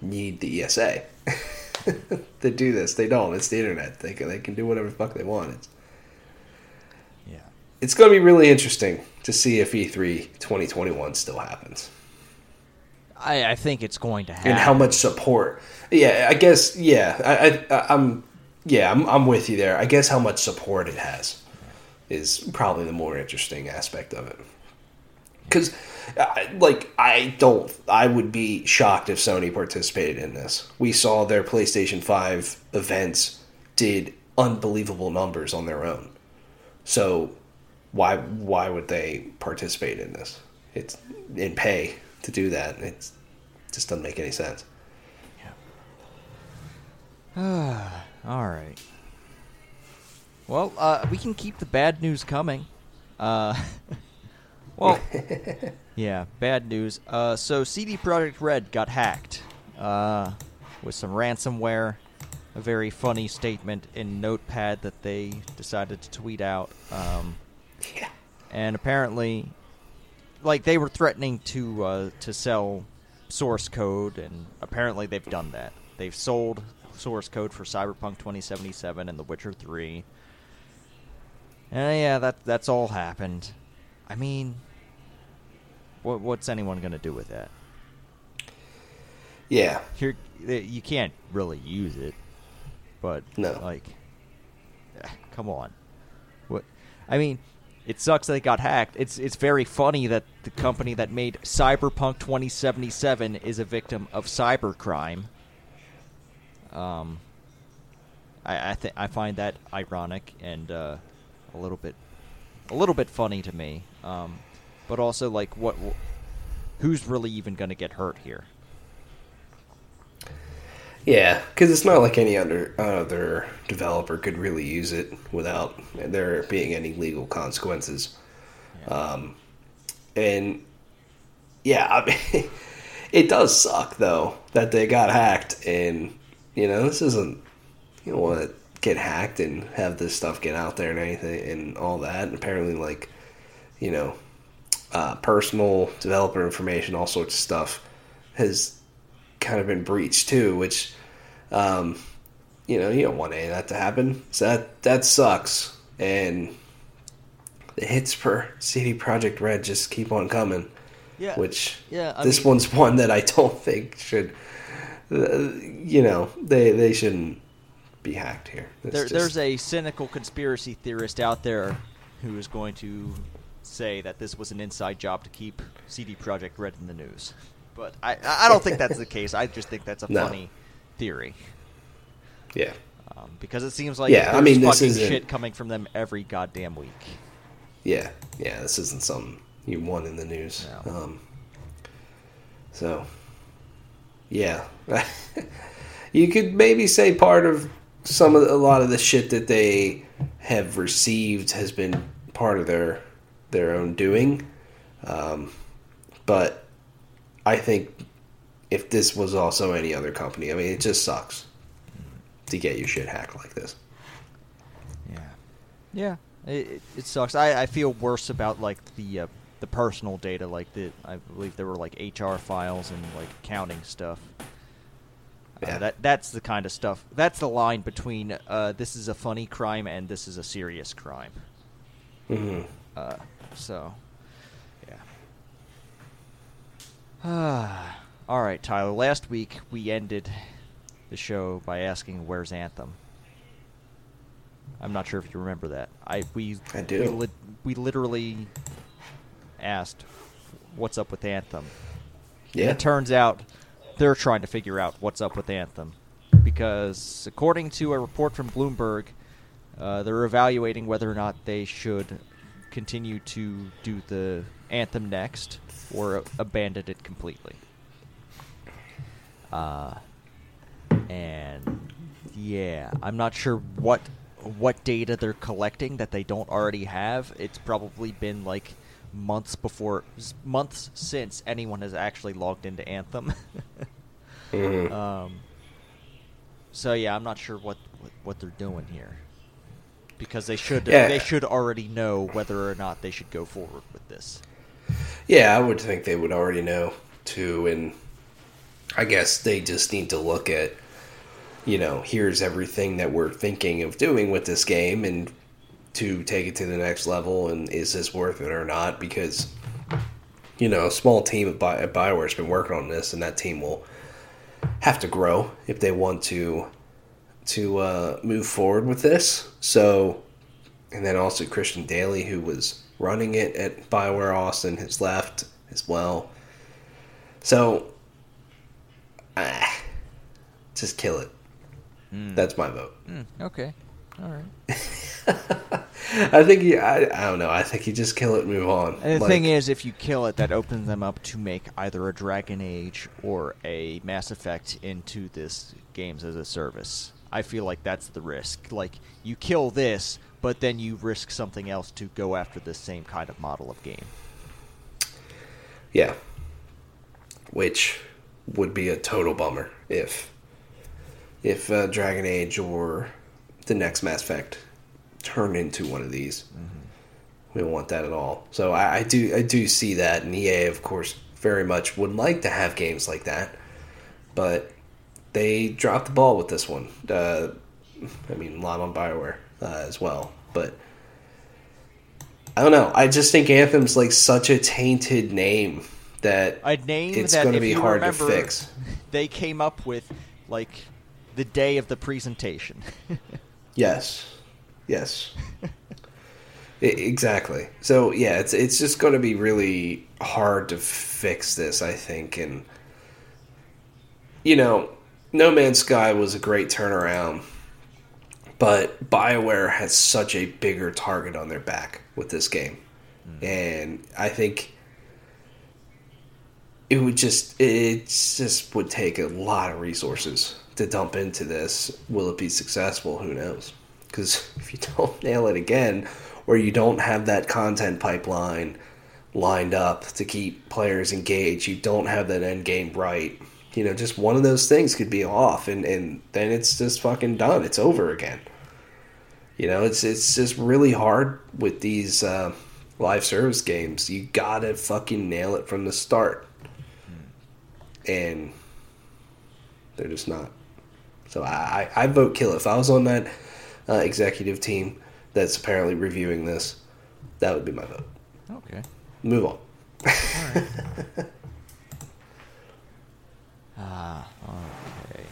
need the ESA [laughs] to do this? They don't. It's the internet. They can they can do whatever the fuck they want. It's Yeah. it's going to be really interesting to see if E E3 2021 still happens I, I think it's going to happen. and how much support. Yeah, I guess. Yeah, I, I I'm yeah I'm I'm with you there. I guess how much support it has is probably the more interesting aspect of it. Because, like, I don't. I would be shocked if Sony participated in this. We saw their PlayStation Five events did unbelievable numbers on their own. So, why why would they participate in this? It's in pay to do that. It just doesn't make any sense. Yeah. [sighs] All right. Well, uh, we can keep the bad news coming. Uh, [laughs] well, [laughs] yeah, bad news. Uh, so CD Projekt Red got hacked uh, with some ransomware. A very funny statement in Notepad that they decided to tweet out. Um, Yeah. and apparently, like they were threatening to uh, to sell source code, and apparently they've done that. They've sold source code for Cyberpunk 2077 and The Witcher 3. And yeah, that that's all happened. I mean, what what's anyone gonna do with that? Yeah. Here, you can't really use it, but No. like, eh, come on. What? I mean, it sucks that it got hacked. It's it's very funny that the company that made Cyberpunk 2077 is a victim of cybercrime. Um, I I, th- I find that ironic and uh, a little bit a little bit funny to me. Um, but also like what who's really even going to get hurt here? Yeah, because it's not like any other other developer could really use it without there being any legal consequences. Um, and yeah, I mean, [laughs] it does suck though that they got hacked, and you know this isn't you want to get hacked and have this stuff get out there and anything and all that. And apparently, like you know, uh, personal developer information, all sorts of stuff, has kind of been breached too. Which, um, you know, you don't want any of that to happen. So that that sucks. And the hits for CD Projekt Red just keep on coming. Yeah. Which Yeah, I this mean- one's [laughs] one that I don't think should. Uh, you know, they they shouldn't be hacked here. There, just- there's a cynical conspiracy theorist out there who is going to say that this was an inside job to keep CD Projekt Red in the news. But I, I don't think that's the [laughs] case. I just think that's a No. funny theory. yeah. Um, because it seems like Yeah, I mean, this fucking isn't- shit coming from them every goddamn week. Yeah, yeah, this isn't something you want in the news. No. Um, so, yeah, [laughs] you could maybe say part of some of the, a lot of the shit that they have received has been part of their their own doing, um, but I think if this was also any other company, I mean, it just sucks to get your shit hacked like this. Yeah, yeah, it, it, sucks. I, I feel worse about like the uh, the personal data, like the I believe there were like HR files and like accounting stuff. Yeah. Uh, that that's the kind of stuff. That's the line between uh, this is a funny crime and this is a serious crime. hmm Uh, so, yeah. [sighs] All right, Tyler. Last week we ended the show by asking, "Where's Anthem?" I'm not sure if you remember that. I we I do. We, lit we literally asked, "What's up with Anthem?" Yeah, It turns out they're trying to figure out what's up with Anthem because, according to a report from Bloomberg, uh, they're evaluating whether or not they should continue to do the Anthem next or abandon it completely. Uh, and yeah, I'm not sure what what data they're collecting that they don't already have. It's probably been like months before months since anyone has actually logged into Anthem. [laughs] Mhm. um, so yeah, I'm not sure what, what what they're doing here because they should Yeah. they should already know whether or not they should go forward with this. Yeah, I would think they would already know too, and I guess they just need to look at, you know, here's everything that we're thinking of doing with this game, and to take it to the next level, and is this worth it or not? Because, you know, a small team at, Bi- at Bioware's been working on this, and that team will have to grow if they want to to uh, move forward with this. So, and then also Christian Dailey, who was running it at Bioware Austin, has left as well. So, ah, just kill it. That's my vote. Mm, okay, all right. [laughs] [laughs] I think you, I, I don't know. I think you just kill it and move on. And the Like, thing is, if you kill it, that opens them up to make either a Dragon Age or a Mass Effect into this games as a service. I feel like that's the risk. Like you kill this, but then you risk something else to go after the same kind of model of game. yeah, which would be a total bummer if if uh, Dragon Age or the next Mass Effect turned into one of these. We don't want that at all. So I, I do I do see that, and EA, of course, very much would like to have games like that, but they dropped the ball with this one. Uh, I mean, a lot on Bioware uh, as well, but I don't know. I just think Anthem's like such a tainted name that A name it's going to be hard to fix. [laughs] They came up with like the day of the presentation. [laughs] Yes, yes, exactly. So yeah, it's it's just going to be really hard to fix this, I think, and you know, No Man's Sky was a great turnaround, but Bioware has such a bigger target on their back with this game, mm. and I think it would just it just would take a lot of resources to dump into this. Will it be successful? Who knows? Because if you [laughs] don't nail it again, or you don't have that content pipeline lined up to keep players engaged, you don't have that end game right. You know, just one of those things could be off, and, and then it's just fucking done. It's over again. You know, it's it's just really hard with these uh, live service games, you gotta fucking nail it from the start. And they're just not. So I, I, I vote kill. If I was on that uh, executive team that's apparently reviewing this, that would be my vote. Okay. Move on. [laughs] Ah, okay.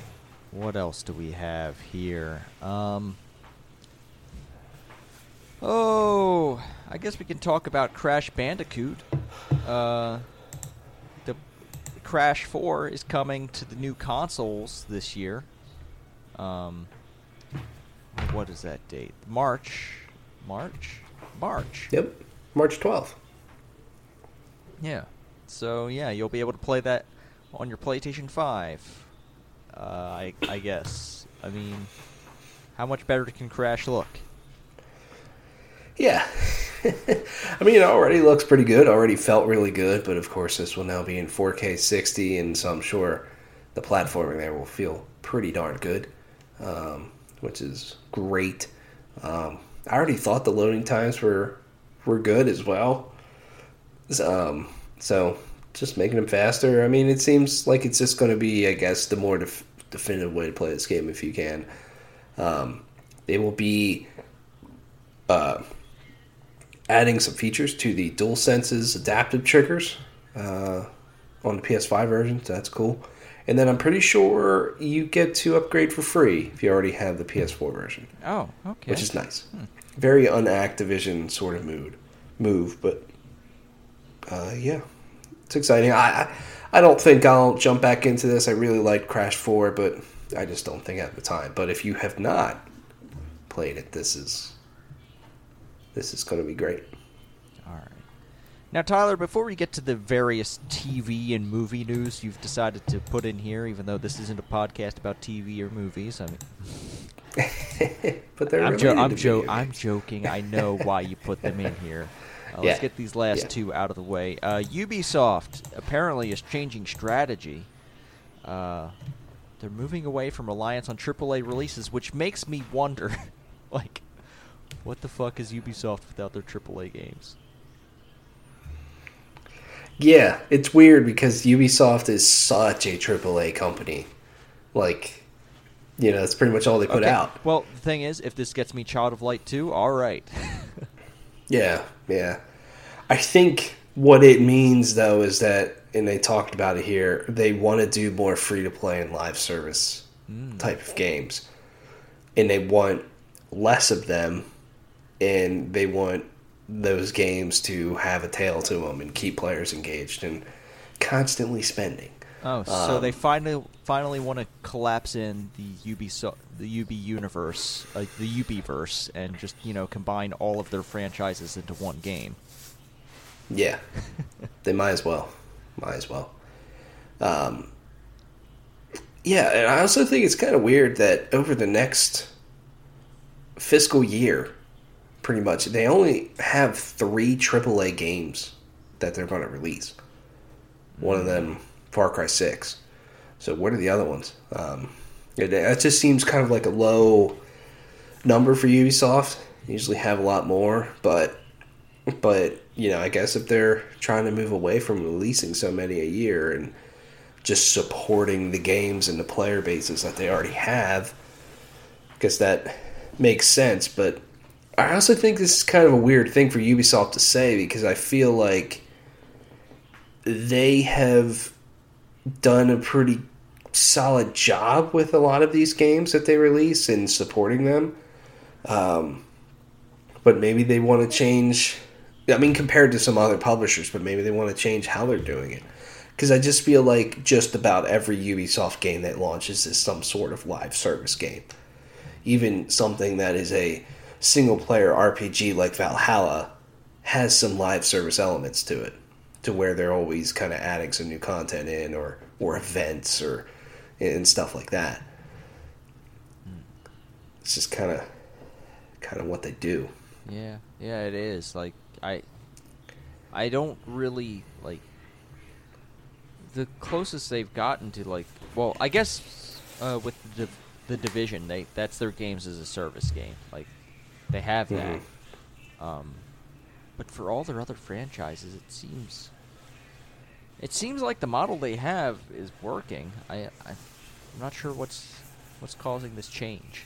What else do we have here? Um. Oh, I guess we can talk about Crash Bandicoot. Uh, the Crash 4 is coming to the new consoles this year. Um, what is that date? March. March? March. Yep. March 12th. Yeah. So yeah, you'll be able to play that on your PlayStation Five. Uh, I I guess. I mean, how much better can Crash look? Yeah. [laughs] I mean, it already looks pretty good. Already felt really good, but of course, this will now be in 4K 60, and so I'm sure the platforming there will feel pretty darn good, um, which is great. Um, I already thought the loading times were were good as well. Um, so just making them faster. I mean, it seems like it's just going to be, I guess, the more def- definitive way to play this game if you can. Um, they will be uh, adding some features to the Dual Senses adaptive triggers uh, on the PS5 version. So that's cool. And then I'm pretty sure you get to upgrade for free if you already have the PS4 version, Oh, okay. which is nice. Very unActivision sort of mood move, but uh, yeah, it's exciting. I, I I don't think I'll jump back into this. I really liked Crash Four, but I just don't think at the time. But if you have not played it, this is this is going to be great. Now, Tyler, before we get to the various TV and movie news you've decided to put in here, even though this isn't a podcast about TV or movies, I mean, [laughs] but they're I'm, jo- I'm, jo- I'm joking. I know [laughs] why you put them in here. Uh, let's Yeah. get these last Yeah. two out of the way. Uh, Ubisoft apparently is changing strategy. Uh, they're moving away from reliance on AAA releases, which makes me wonder, [laughs] like, what the fuck is Ubisoft without their AAA games? Yeah, it's weird because Ubisoft is such a AAA company. Like, you know, that's pretty much all they put Okay, out. Well, the thing is, if this gets me Child of Light 2, all right. [laughs] Yeah, yeah. I think what it means though is that, and they talked about it here, they want to do more free to play and live service hmm. type of games, and they want less of them, and they want those games to have a tail to them and keep players engaged and constantly spending. Oh, so they Um, finally finally want to collapse in the UB the UB universe, like the Ubiverse, and just you know combine all of their franchises into one game. Yeah, [laughs] they might as well. Might as well. Um, yeah, and I also think it's kind of weird that over the next fiscal year, pretty much, they only have three AAA games that they're going to release. One of them, Far Cry 6. So, what are the other ones? Um, it, that just seems kind of like a low number for Ubisoft. They usually have a lot more, but but you know, I guess if they're trying to move away from releasing so many a year and just supporting the games and the player bases that they already have, guess that makes sense. But I also think this is kind of a weird thing for Ubisoft to say because I feel like they have done a pretty solid job with a lot of these games that they release and supporting them. Um, but maybe they want to change. I mean, compared to some other publishers, but maybe they want to change how they're doing it. Because I just feel like just about every Ubisoft game that launches is some sort of live service game. Even something that is a single player RPG like Valhalla has some live service elements to it, to where they're always kind of adding some new content in or, or events or and stuff like that. It's just kind of kind of what they do. Yeah, yeah, it is. Like I, I don't really like the closest they've gotten to like. Well, I guess uh, with the, the division, they that's their games as a service game. Like they have that. Um, but for all their other franchises, it seems it seems like the model they have is working. I, I I'm not sure what's what's causing this change.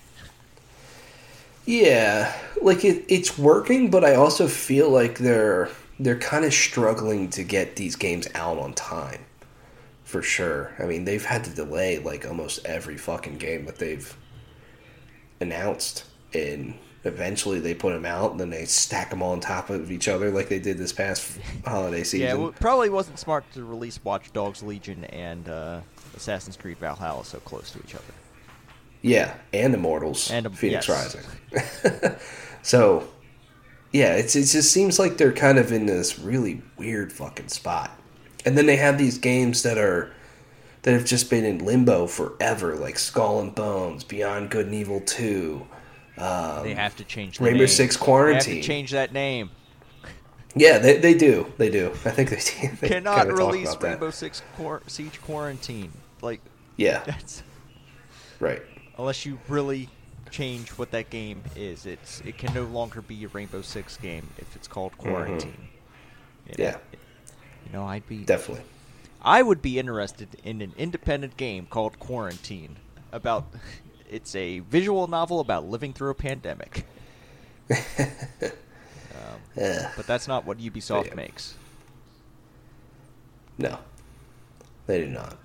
Yeah, like it, it's working, but I also feel like they're they're kind of struggling to get these games out on time. For sure. I mean, they've had to delay like almost every fucking game that they've announced, and eventually they put them out, and then they stack them all on top of each other like they did this past holiday season. Yeah, well, it probably wasn't smart to release Watch Dogs Legion and uh, Assassin's Creed Valhalla so close to each other. Yeah, and Immortals And, um, Phoenix yes. Rising. [laughs] so, yeah, it's it just seems like they're kind of in this really weird fucking spot. And then they have these games that are that have just been in limbo forever, like Skull and Bones, Beyond Good and Evil Two. Um, They have to change the Rainbow name. Six They Quarantine. have to change that name. yeah, they, they do, they do. I think they, [laughs] they Cannot release about that. Rainbow Six Quar- Siege Quarantine. Like Yeah, [laughs] that's right. unless you really change what that game is. It's it can no longer be a Rainbow Six game if it's called Quarantine. You know, Mm-hmm. Yeah. You know, I'd be Definitely. I would be interested in an independent game called Quarantine about [laughs] it's a visual novel about living through a pandemic. [laughs] um, Yeah. but that's not what Ubisoft Yeah. makes. No, they do not.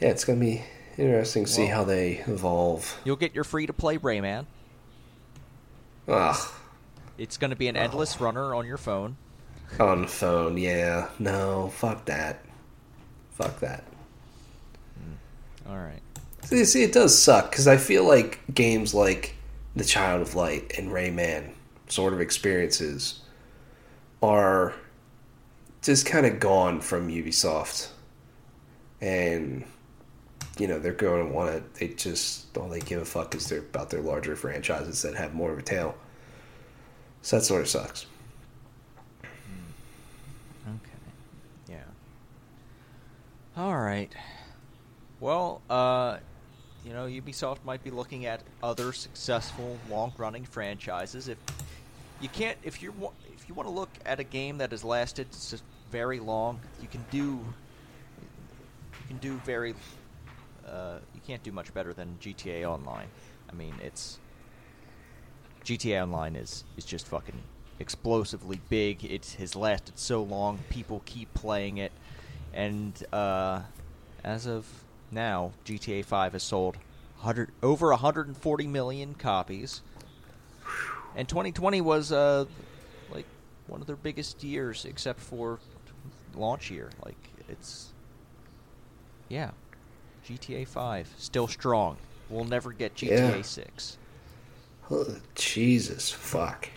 Yeah, it's gonna be interesting to see how they evolve. You'll get your free to play Rayman. Ugh, It's going to be an endless runner on your phone. on the phone. Yeah, no, fuck that. Fuck that. All right. See, see it does suck because I feel like games like The Child of Light and Rayman sort of experiences are just kind of gone from Ubisoft, and you know they're going to want to. They just all they give a fuck is they're about their larger franchises that have more of a tail. So that sort of sucks. Okay. Yeah. All right. Well, uh, you know, Ubisoft might be looking at other successful, long-running franchises. If you can't, if you if you want to look at a game that has lasted very long, you can do. You can do very. Uh, you can't do much better than GTA Online. I mean, it's GTA Online is is just fucking explosively big. It has lasted so long. People keep playing it, and uh, as of now, GTA 5 has sold 100, over 140 million copies. And 2020 was uh, like one of their biggest years, except for launch year. Like it's yeah, GTA 5 still strong. We'll never get GTA Yeah. 6. Oh, Jesus, fuck.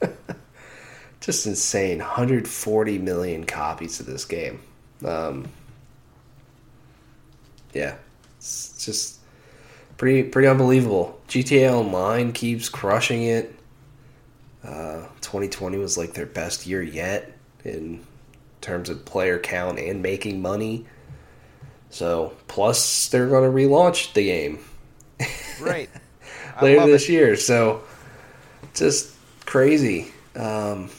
[laughs] Just insane. 140 million copies of this game. Um, yeah, it's just pretty pretty unbelievable. GTA Online keeps crushing it. Uh, 2020 was like their best year yet in terms of player count and making money. So, plus they're going to relaunch the game Right. [laughs] Later this it. year. So just crazy. Um,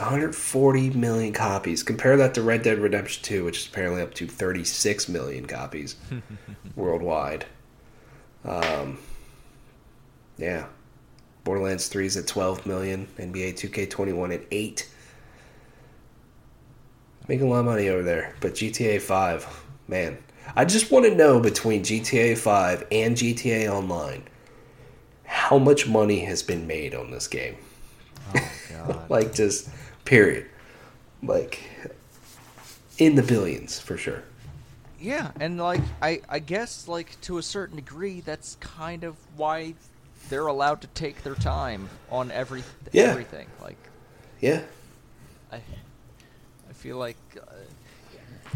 140 million copies. Compare that to Red Dead Redemption 2, which is apparently up to 36 million copies [laughs] worldwide. Um, yeah. Borderlands 3 is at 12 million. NBA 2K21 at 8. Making a lot of money over there. But GTA 5, man. I just want to know between GTA 5 and GTA Online how much money has been made on this game. Oh, God. [laughs] Like, just period. Like, in the billions for sure. Yeah, and like I, I guess like to a certain degree, that's kind of why they're allowed to take their time on every Yeah. everything. Like Yeah. I, I feel like uh,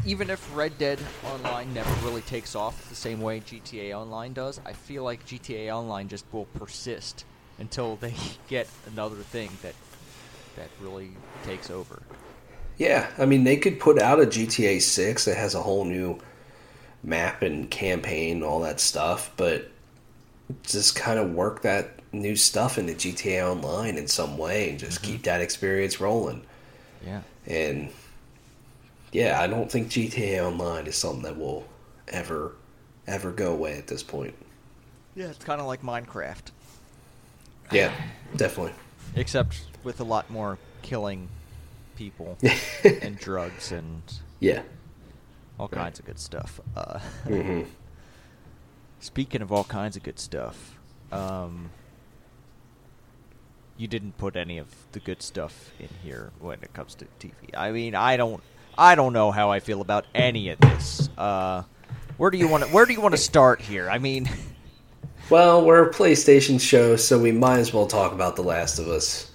even if Red Dead Online never really takes off the same way GTA Online does, I feel like GTA Online just will persist until they [laughs] get another thing that that really takes over. Yeah. I mean, they could put out a GTA 6 that has a whole new map and campaign, all that stuff, but just kind of work that new stuff into GTA Online in some way and just mm-hmm. keep that experience rolling. Yeah. And yeah, I don't think GTA Online is something that will ever ever go away at this point. Yeah, it's kind of like Minecraft, Yeah, definitely. Except with a lot more killing people [laughs] and drugs and Yeah. all kinds of good stuff. Uh, hmm [laughs] Speaking of all kinds of good stuff, um, you didn't put any of the good stuff in here when it comes to TV. I mean, I don't, I don't know how I feel about any of this. Uh, where do you want to, where do you want to start here? I mean, [laughs] Well, we're a PlayStation show, so we might as well talk about The Last of Us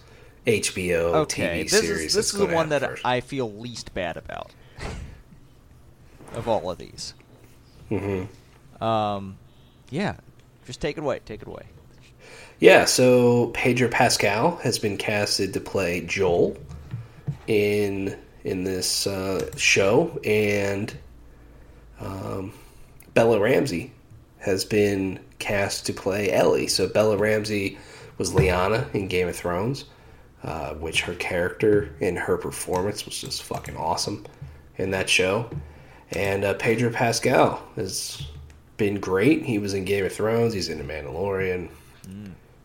HBO okay, TV this series. is this is the one that first. I feel least bad about of all of these. Mhm. Um, yeah, just take it away. Take it away. Yeah, so Pedro Pascal has been casted to play Joel in in this uh, show, and um, Bella Ramsey has been cast to play Ellie. So Bella Ramsey was Lyanna in Game of Thrones, uh, which her character and her performance was just fucking awesome in that show. And uh, Pedro Pascal has been great. He was in Game of Thrones. He's in The Mandalorian.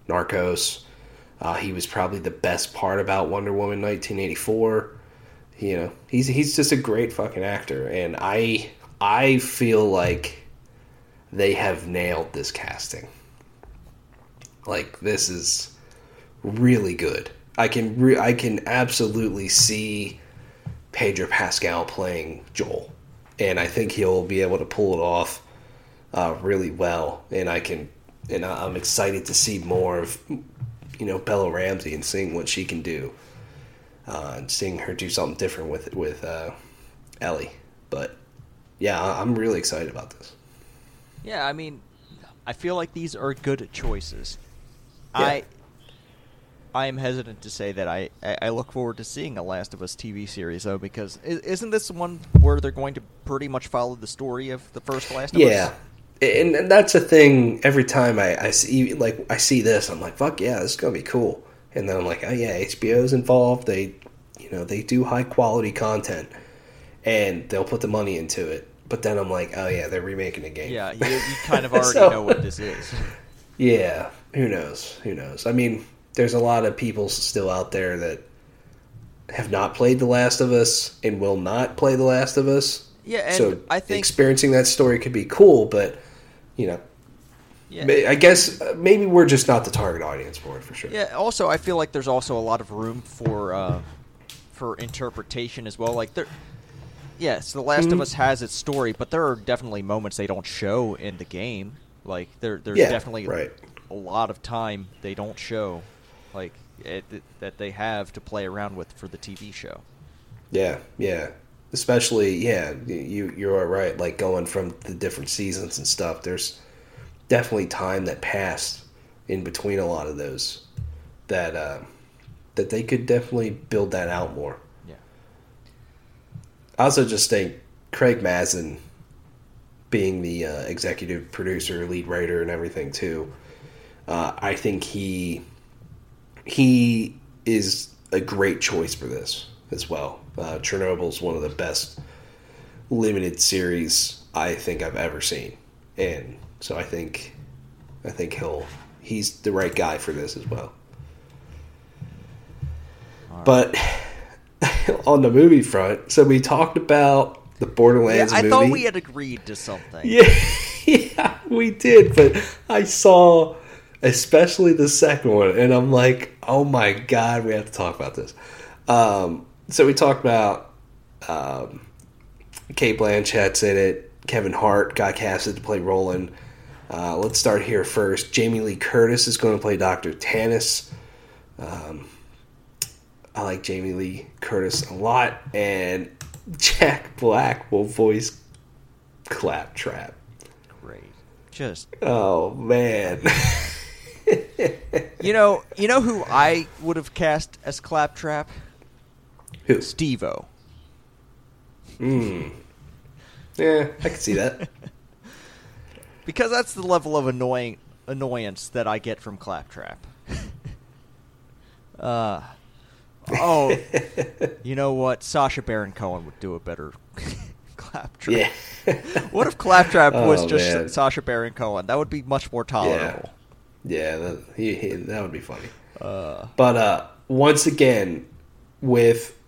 Narcos. Uh, he was probably the best part about Wonder Woman 1984. You know, he's he's just a great fucking actor, and I I feel like they have nailed this casting. Like this is really good. I can re- I can absolutely see Pedro Pascal playing Joel, and I think he'll be able to pull it off uh, really well. And I can, and I'm excited to see more of, you know, Bella Ramsey and seeing what she can do, uh, and seeing her do something different with with uh, Ellie. But yeah, I'm really excited about this. Yeah, I mean, I feel like these are good choices. Yeah. I I am hesitant to say that I, I look forward to seeing a Last of Us TV series though because isn't this one where they're going to pretty much follow the story of the first Last of Yeah. Us? And, and that's a thing. Every time I, I see like I see this, I'm like, "Fuck yeah, this is gonna be cool." And then I'm like, "Oh yeah, HBO's involved. They, you know, they do high quality content, and they'll put the money into it." But then I'm like, "Oh yeah, they're remaking a game." Yeah, you, you kind of [laughs] already So- know what this is. [laughs] Yeah, who knows? Who knows? I mean, there's a lot of people still out there that have not played The Last of Us and will not play The Last of Us. Yeah, and so I think experiencing that story could be cool, but you know, yeah, I guess uh, maybe we're just not the target audience for it for sure. Yeah. Also, I feel like there's also a lot of room for uh, for interpretation as well. Like there, yes, The Last Mm-hmm. of Us has its story, but there are definitely moments they don't show in the game. Like there, there's Yeah, definitely right. a lot of time they don't show, like it, that they have to play around with for the TV show. Yeah, yeah. Especially, yeah, you you are right. Like going from the different seasons and stuff. There's definitely time that passed in between a lot of those that uh, that they could definitely build that out more. I also just think Craig Mazin being the uh, executive producer, lead writer, and everything too. Uh, I think he he is a great choice for this as well. Uh, Chernobyl's one of the best limited series I think I've ever seen, and so I think I think he'll he's the right guy for this as well. Right. But [laughs] on the movie front, so we talked about the Yeah, Borderlands I movie. thought we had agreed to something. Yeah, [laughs] yeah, we did. But I saw, especially the second one, and I'm like, oh my god, we have to talk about this. Um, so we talked about um, Cate Blanchett's in it. Kevin Hart got casted to play Roland. Uh, let's start here first. Jamie Lee Curtis is going to play Doctor Tannis. Um, I like Jamie Lee Curtis a lot, and Jack Black will voice Claptrap. Great. Just Oh man. you know, you know who I would have cast as Claptrap? Who? Steve-O. Hmm. Yeah, I can see that. [laughs] because that's the level of annoying annoyance that I get from Claptrap. [laughs] uh, oh, [laughs] you know what? Sacha Baron Cohen would do a better [laughs] Claptrap. Yeah. [laughs] what if Claptrap was Oh, just man. Sacha Baron Cohen? That would be much more tolerable. Yeah, that, he, he, that would be funny. Uh, But uh, once again, with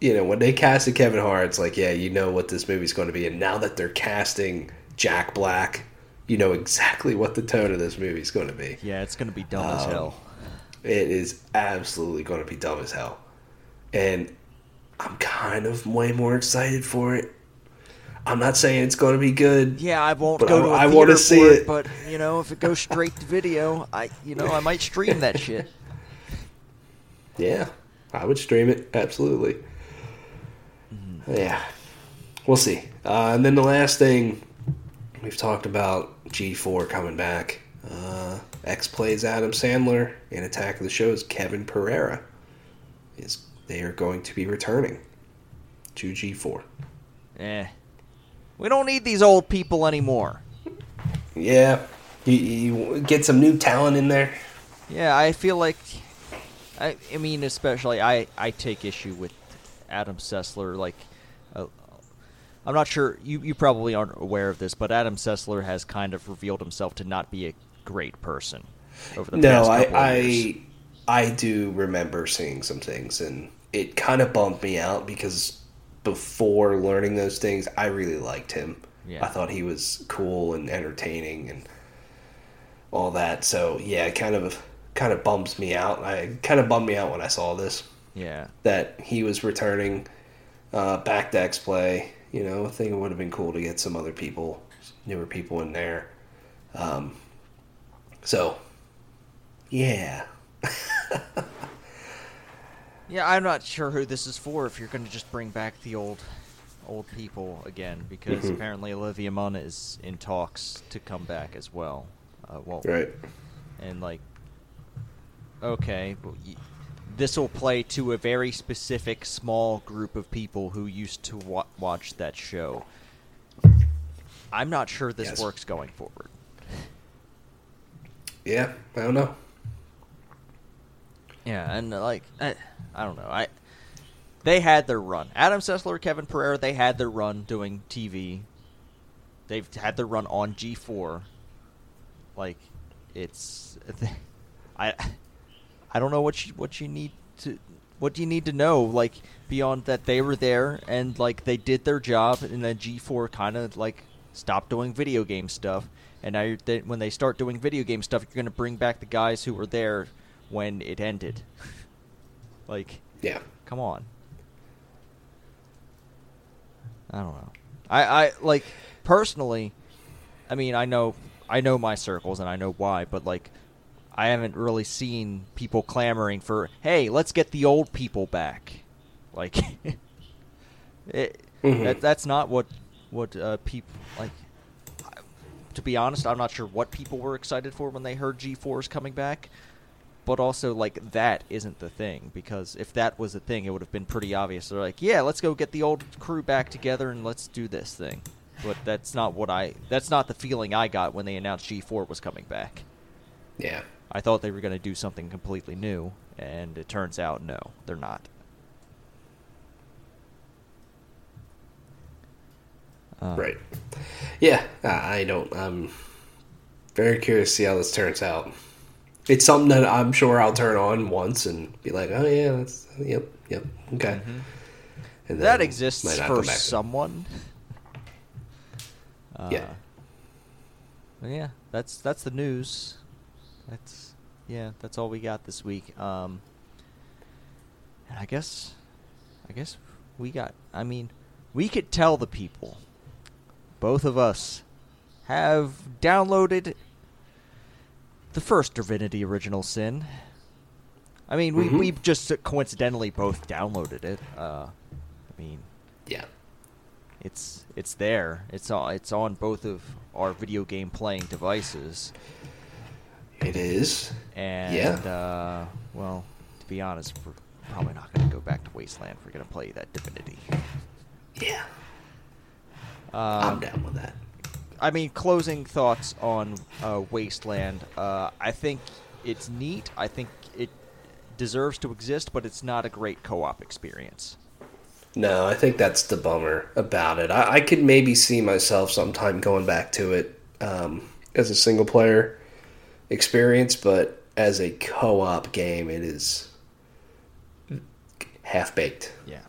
you know when they casted Kevin Hart, it's like yeah, you know what this movie's going to be, and now that they're casting Jack Black, you know exactly what the tone of this movie's going to be. yeah, it's gonna be dumb as Um, hell. It is absolutely going to be dumb as hell, and I'm kind of way more excited for it. I'm not saying it's going to be good. Yeah, I won't go I- to a I theater wanna see it, it. but you know, if it goes straight to video, I you know I might stream that shit. [laughs] Yeah, I would stream it absolutely. Mm-hmm. Yeah, we'll see. Uh, and then the last thing we've talked about G4 coming back. Uh, X plays Adam Sessler and Attack of the Shows. Kevin Pereira is they are going to be returning to G4. Eh, we don't need these old people anymore. Yeah, you, you get some new talent in there. Yeah, I feel like, I, I mean, especially I, I take issue with Adam Sessler. Like, uh, I'm not sure you, you probably aren't aware of this, but Adam Sessler has kind of revealed himself to not be a great person over the No, past I couple of years. I I do remember seeing some things, and it kind of bumped me out because before learning those things, I really liked him. Yeah. I thought he was cool and entertaining and all that. So yeah, it kind of kind of bums me out. I kind of bummed me out when I saw this Yeah, that he was returning uh, back to X Play. You know, I think it would have been cool to get some other people, newer people in there. Um, so, yeah, [laughs] [laughs] yeah. I'm not sure who this is for. If you're going to just bring back the old, old people again, because Mhm. apparently Olivia Munn is in talks to come back as well. Uh, well, right. and like okay well, y- this will play to a very specific small group of people who used to wa- watch that show i'm not sure this Yes. works going forward Yeah, I don't know. Yeah and like I, I don't know. I they had their run. Adam sessler kevin pereira they had their run doing tv they've had their run on g4 like it's [laughs] i i don't know what you what you need to what do you need to know like beyond that they were there and like they did their job and then g4 kind of like stopped doing video game stuff. And now they, when they start doing video game stuff you're going to bring back the guys who were there when it ended. [laughs] Like Yeah, come on. I don't know. I i like personally i mean i know i know my circles and i know why but like i haven't really seen people clamoring for hey let's get the old people back. [laughs] Like [laughs] it, Mhm. that, that's not what what uh, people like I- to be honest i'm not sure what people were excited for when they heard g4 is coming back but also like that isn't the thing because if that was the thing it would have been pretty obvious they're like yeah let's go get the old crew back together and let's do this thing but that's not what i that's not the feeling i got when they announced g4 was coming back yeah, i thought they were going to do something completely new and it turns out no they're not Uh, right. Yeah, I I don't. I'm very curious to see how this turns out. It's something that I'm sure I'll turn on once and be like, oh yeah, that's yep, yep, okay. Mhm. And that exists for come back to it. someone. Uh, Yeah. yeah, that's that's the news. That's yeah, that's all we got this week. Um, and I guess, I guess we got. I mean, we could tell the people. Both of us have downloaded the first Divinity Original Sin. I mean, we Mhm. we just coincidentally both downloaded it. Uh, I mean, Yeah, it's it's there. It's on it's on both of our video game playing devices. it is. And Yeah. uh, well, to be honest, we're probably not going to go back to Wasteland. We're going to play that Divinity. Yeah, Um, I'm down with that. I mean, closing thoughts on uh, Wasteland. Uh, I think it's neat. I think it deserves to exist, but it's not a great co-op experience. No, I think that's the bummer about it. I, I could maybe see myself sometime going back to it um, as a single player experience, but as a co op game, it is half baked. Yeah.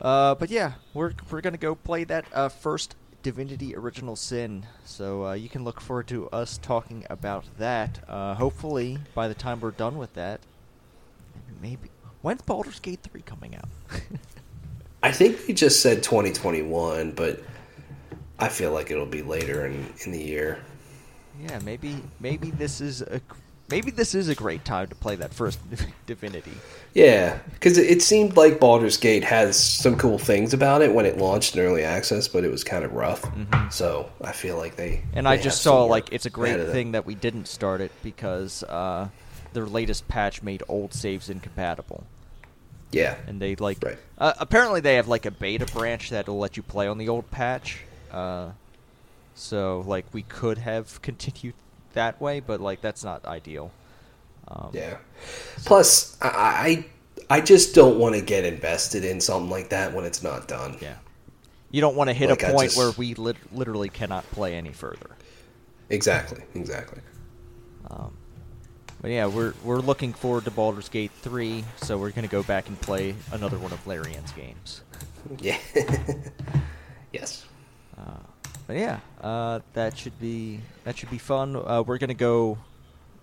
Uh, but yeah, we're we're gonna go play that uh, first Divinity Original Sin. So uh, you can look forward to us talking about that. Uh, hopefully, by the time we're done with that, maybe when's Baldur's Gate three coming out? [laughs] I think they just said 2021, but I feel like it'll be later in, in the year. Yeah, maybe maybe this is a maybe this is a great time to play that first [laughs] Divinity. Yeah, because it seemed like Baldur's Gate has some cool things about it when it launched in early access, but it was kind of rough. Mhm. So I feel like they And they I just saw like it's a great thing that we didn't start it because uh, their latest patch made old saves incompatible. Yeah, and they like Right. uh, apparently they have like a beta branch that'll let you play on the old patch uh, so like we could have [laughs] continued that way but like that's not ideal um, yeah. Plus, I I, just don't want to get invested in something like that when it's not done. yeah you don't want to hit Like, a point just- where we lit- literally cannot play any further Exactly. Exactly. um, but yeah we're we're looking forward to Baldur's Gate 3 so we're going to go back and play another one of Larian's games [laughs] Yeah. [laughs] yes. But yeah, uh, that should be that should be fun. Uh, we're gonna go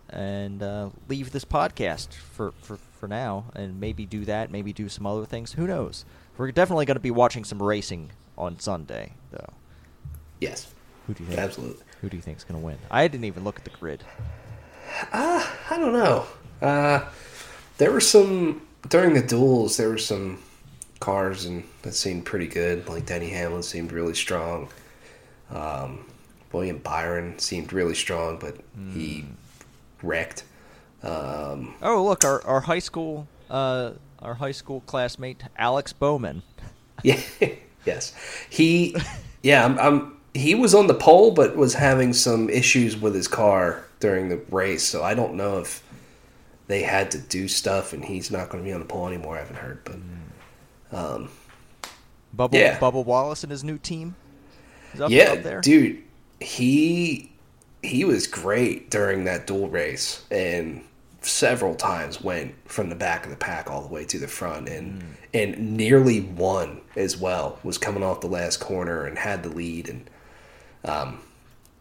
and uh, leave this podcast for, for for now, and maybe do that. Maybe do some other things. Who knows? We're definitely gonna be watching some racing on Sunday, though. Yes. Who do you think? Absolutely. Who do you think's gonna win? I didn't even look at the grid. Uh, I don't know. Uh, there were some during the duels. There were some cars and that seemed pretty good. Like Denny Hamlin seemed really strong. Um, William Byron seemed really strong, but he wrecked. Um, Oh, look, our our high school uh, our high school classmate Alex Bowman. [laughs] yeah, yes, he. Yeah, I'm, I'm. He was on the pole, but was having some issues with his car during the race. So I don't know if they had to do stuff, and he's not going to be on the pole anymore. I haven't heard, but um, Bubba Yeah. Bubba Wallace and his new team. Yeah, dude, he he was great during that duel race, and several times went from the back of the pack all the way to the front, and and nearly won as well. Was coming off the last corner and had the lead, and um,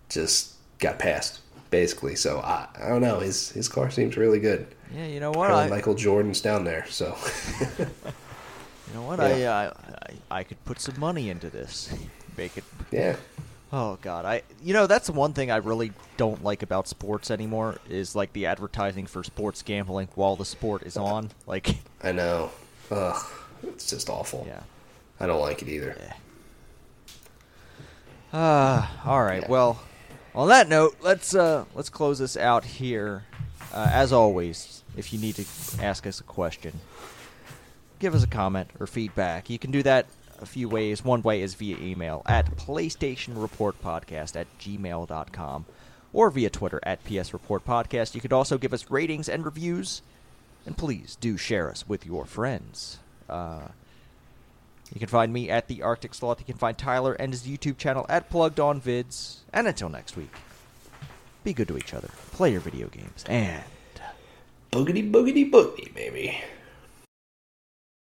just got passed basically. So I, I don't know. His his car seems really good. Yeah, you know what? I, Michael Jordan's down there, so [laughs] You know what? [laughs] Yeah. I, I I could put some money into this. Make it. yeah. Oh God, I. You know that's one thing I really don't like about sports anymore is like the advertising for sports gambling while the sport is on. Like, [laughs] I know. Ugh, it's just awful. yeah. I don't like it either. Yeah. Ah, all right. Yeah. Well, on that note, let's uh let's close this out here. Uh, as always, if you need to ask us a question, give us a comment or feedback. You can do that a few ways. One way is via email at PlayStationReportPodcast at gmail.com or via Twitter at PS Report Podcast. You could also give us ratings and reviews, and please do share us with your friends. Uh, you can find me at the Arctic Sloth. You can find Tyler and his YouTube channel at Plugged On Vids. And until next week, be good to each other, play your video games, and Boogity boogity boogity, baby.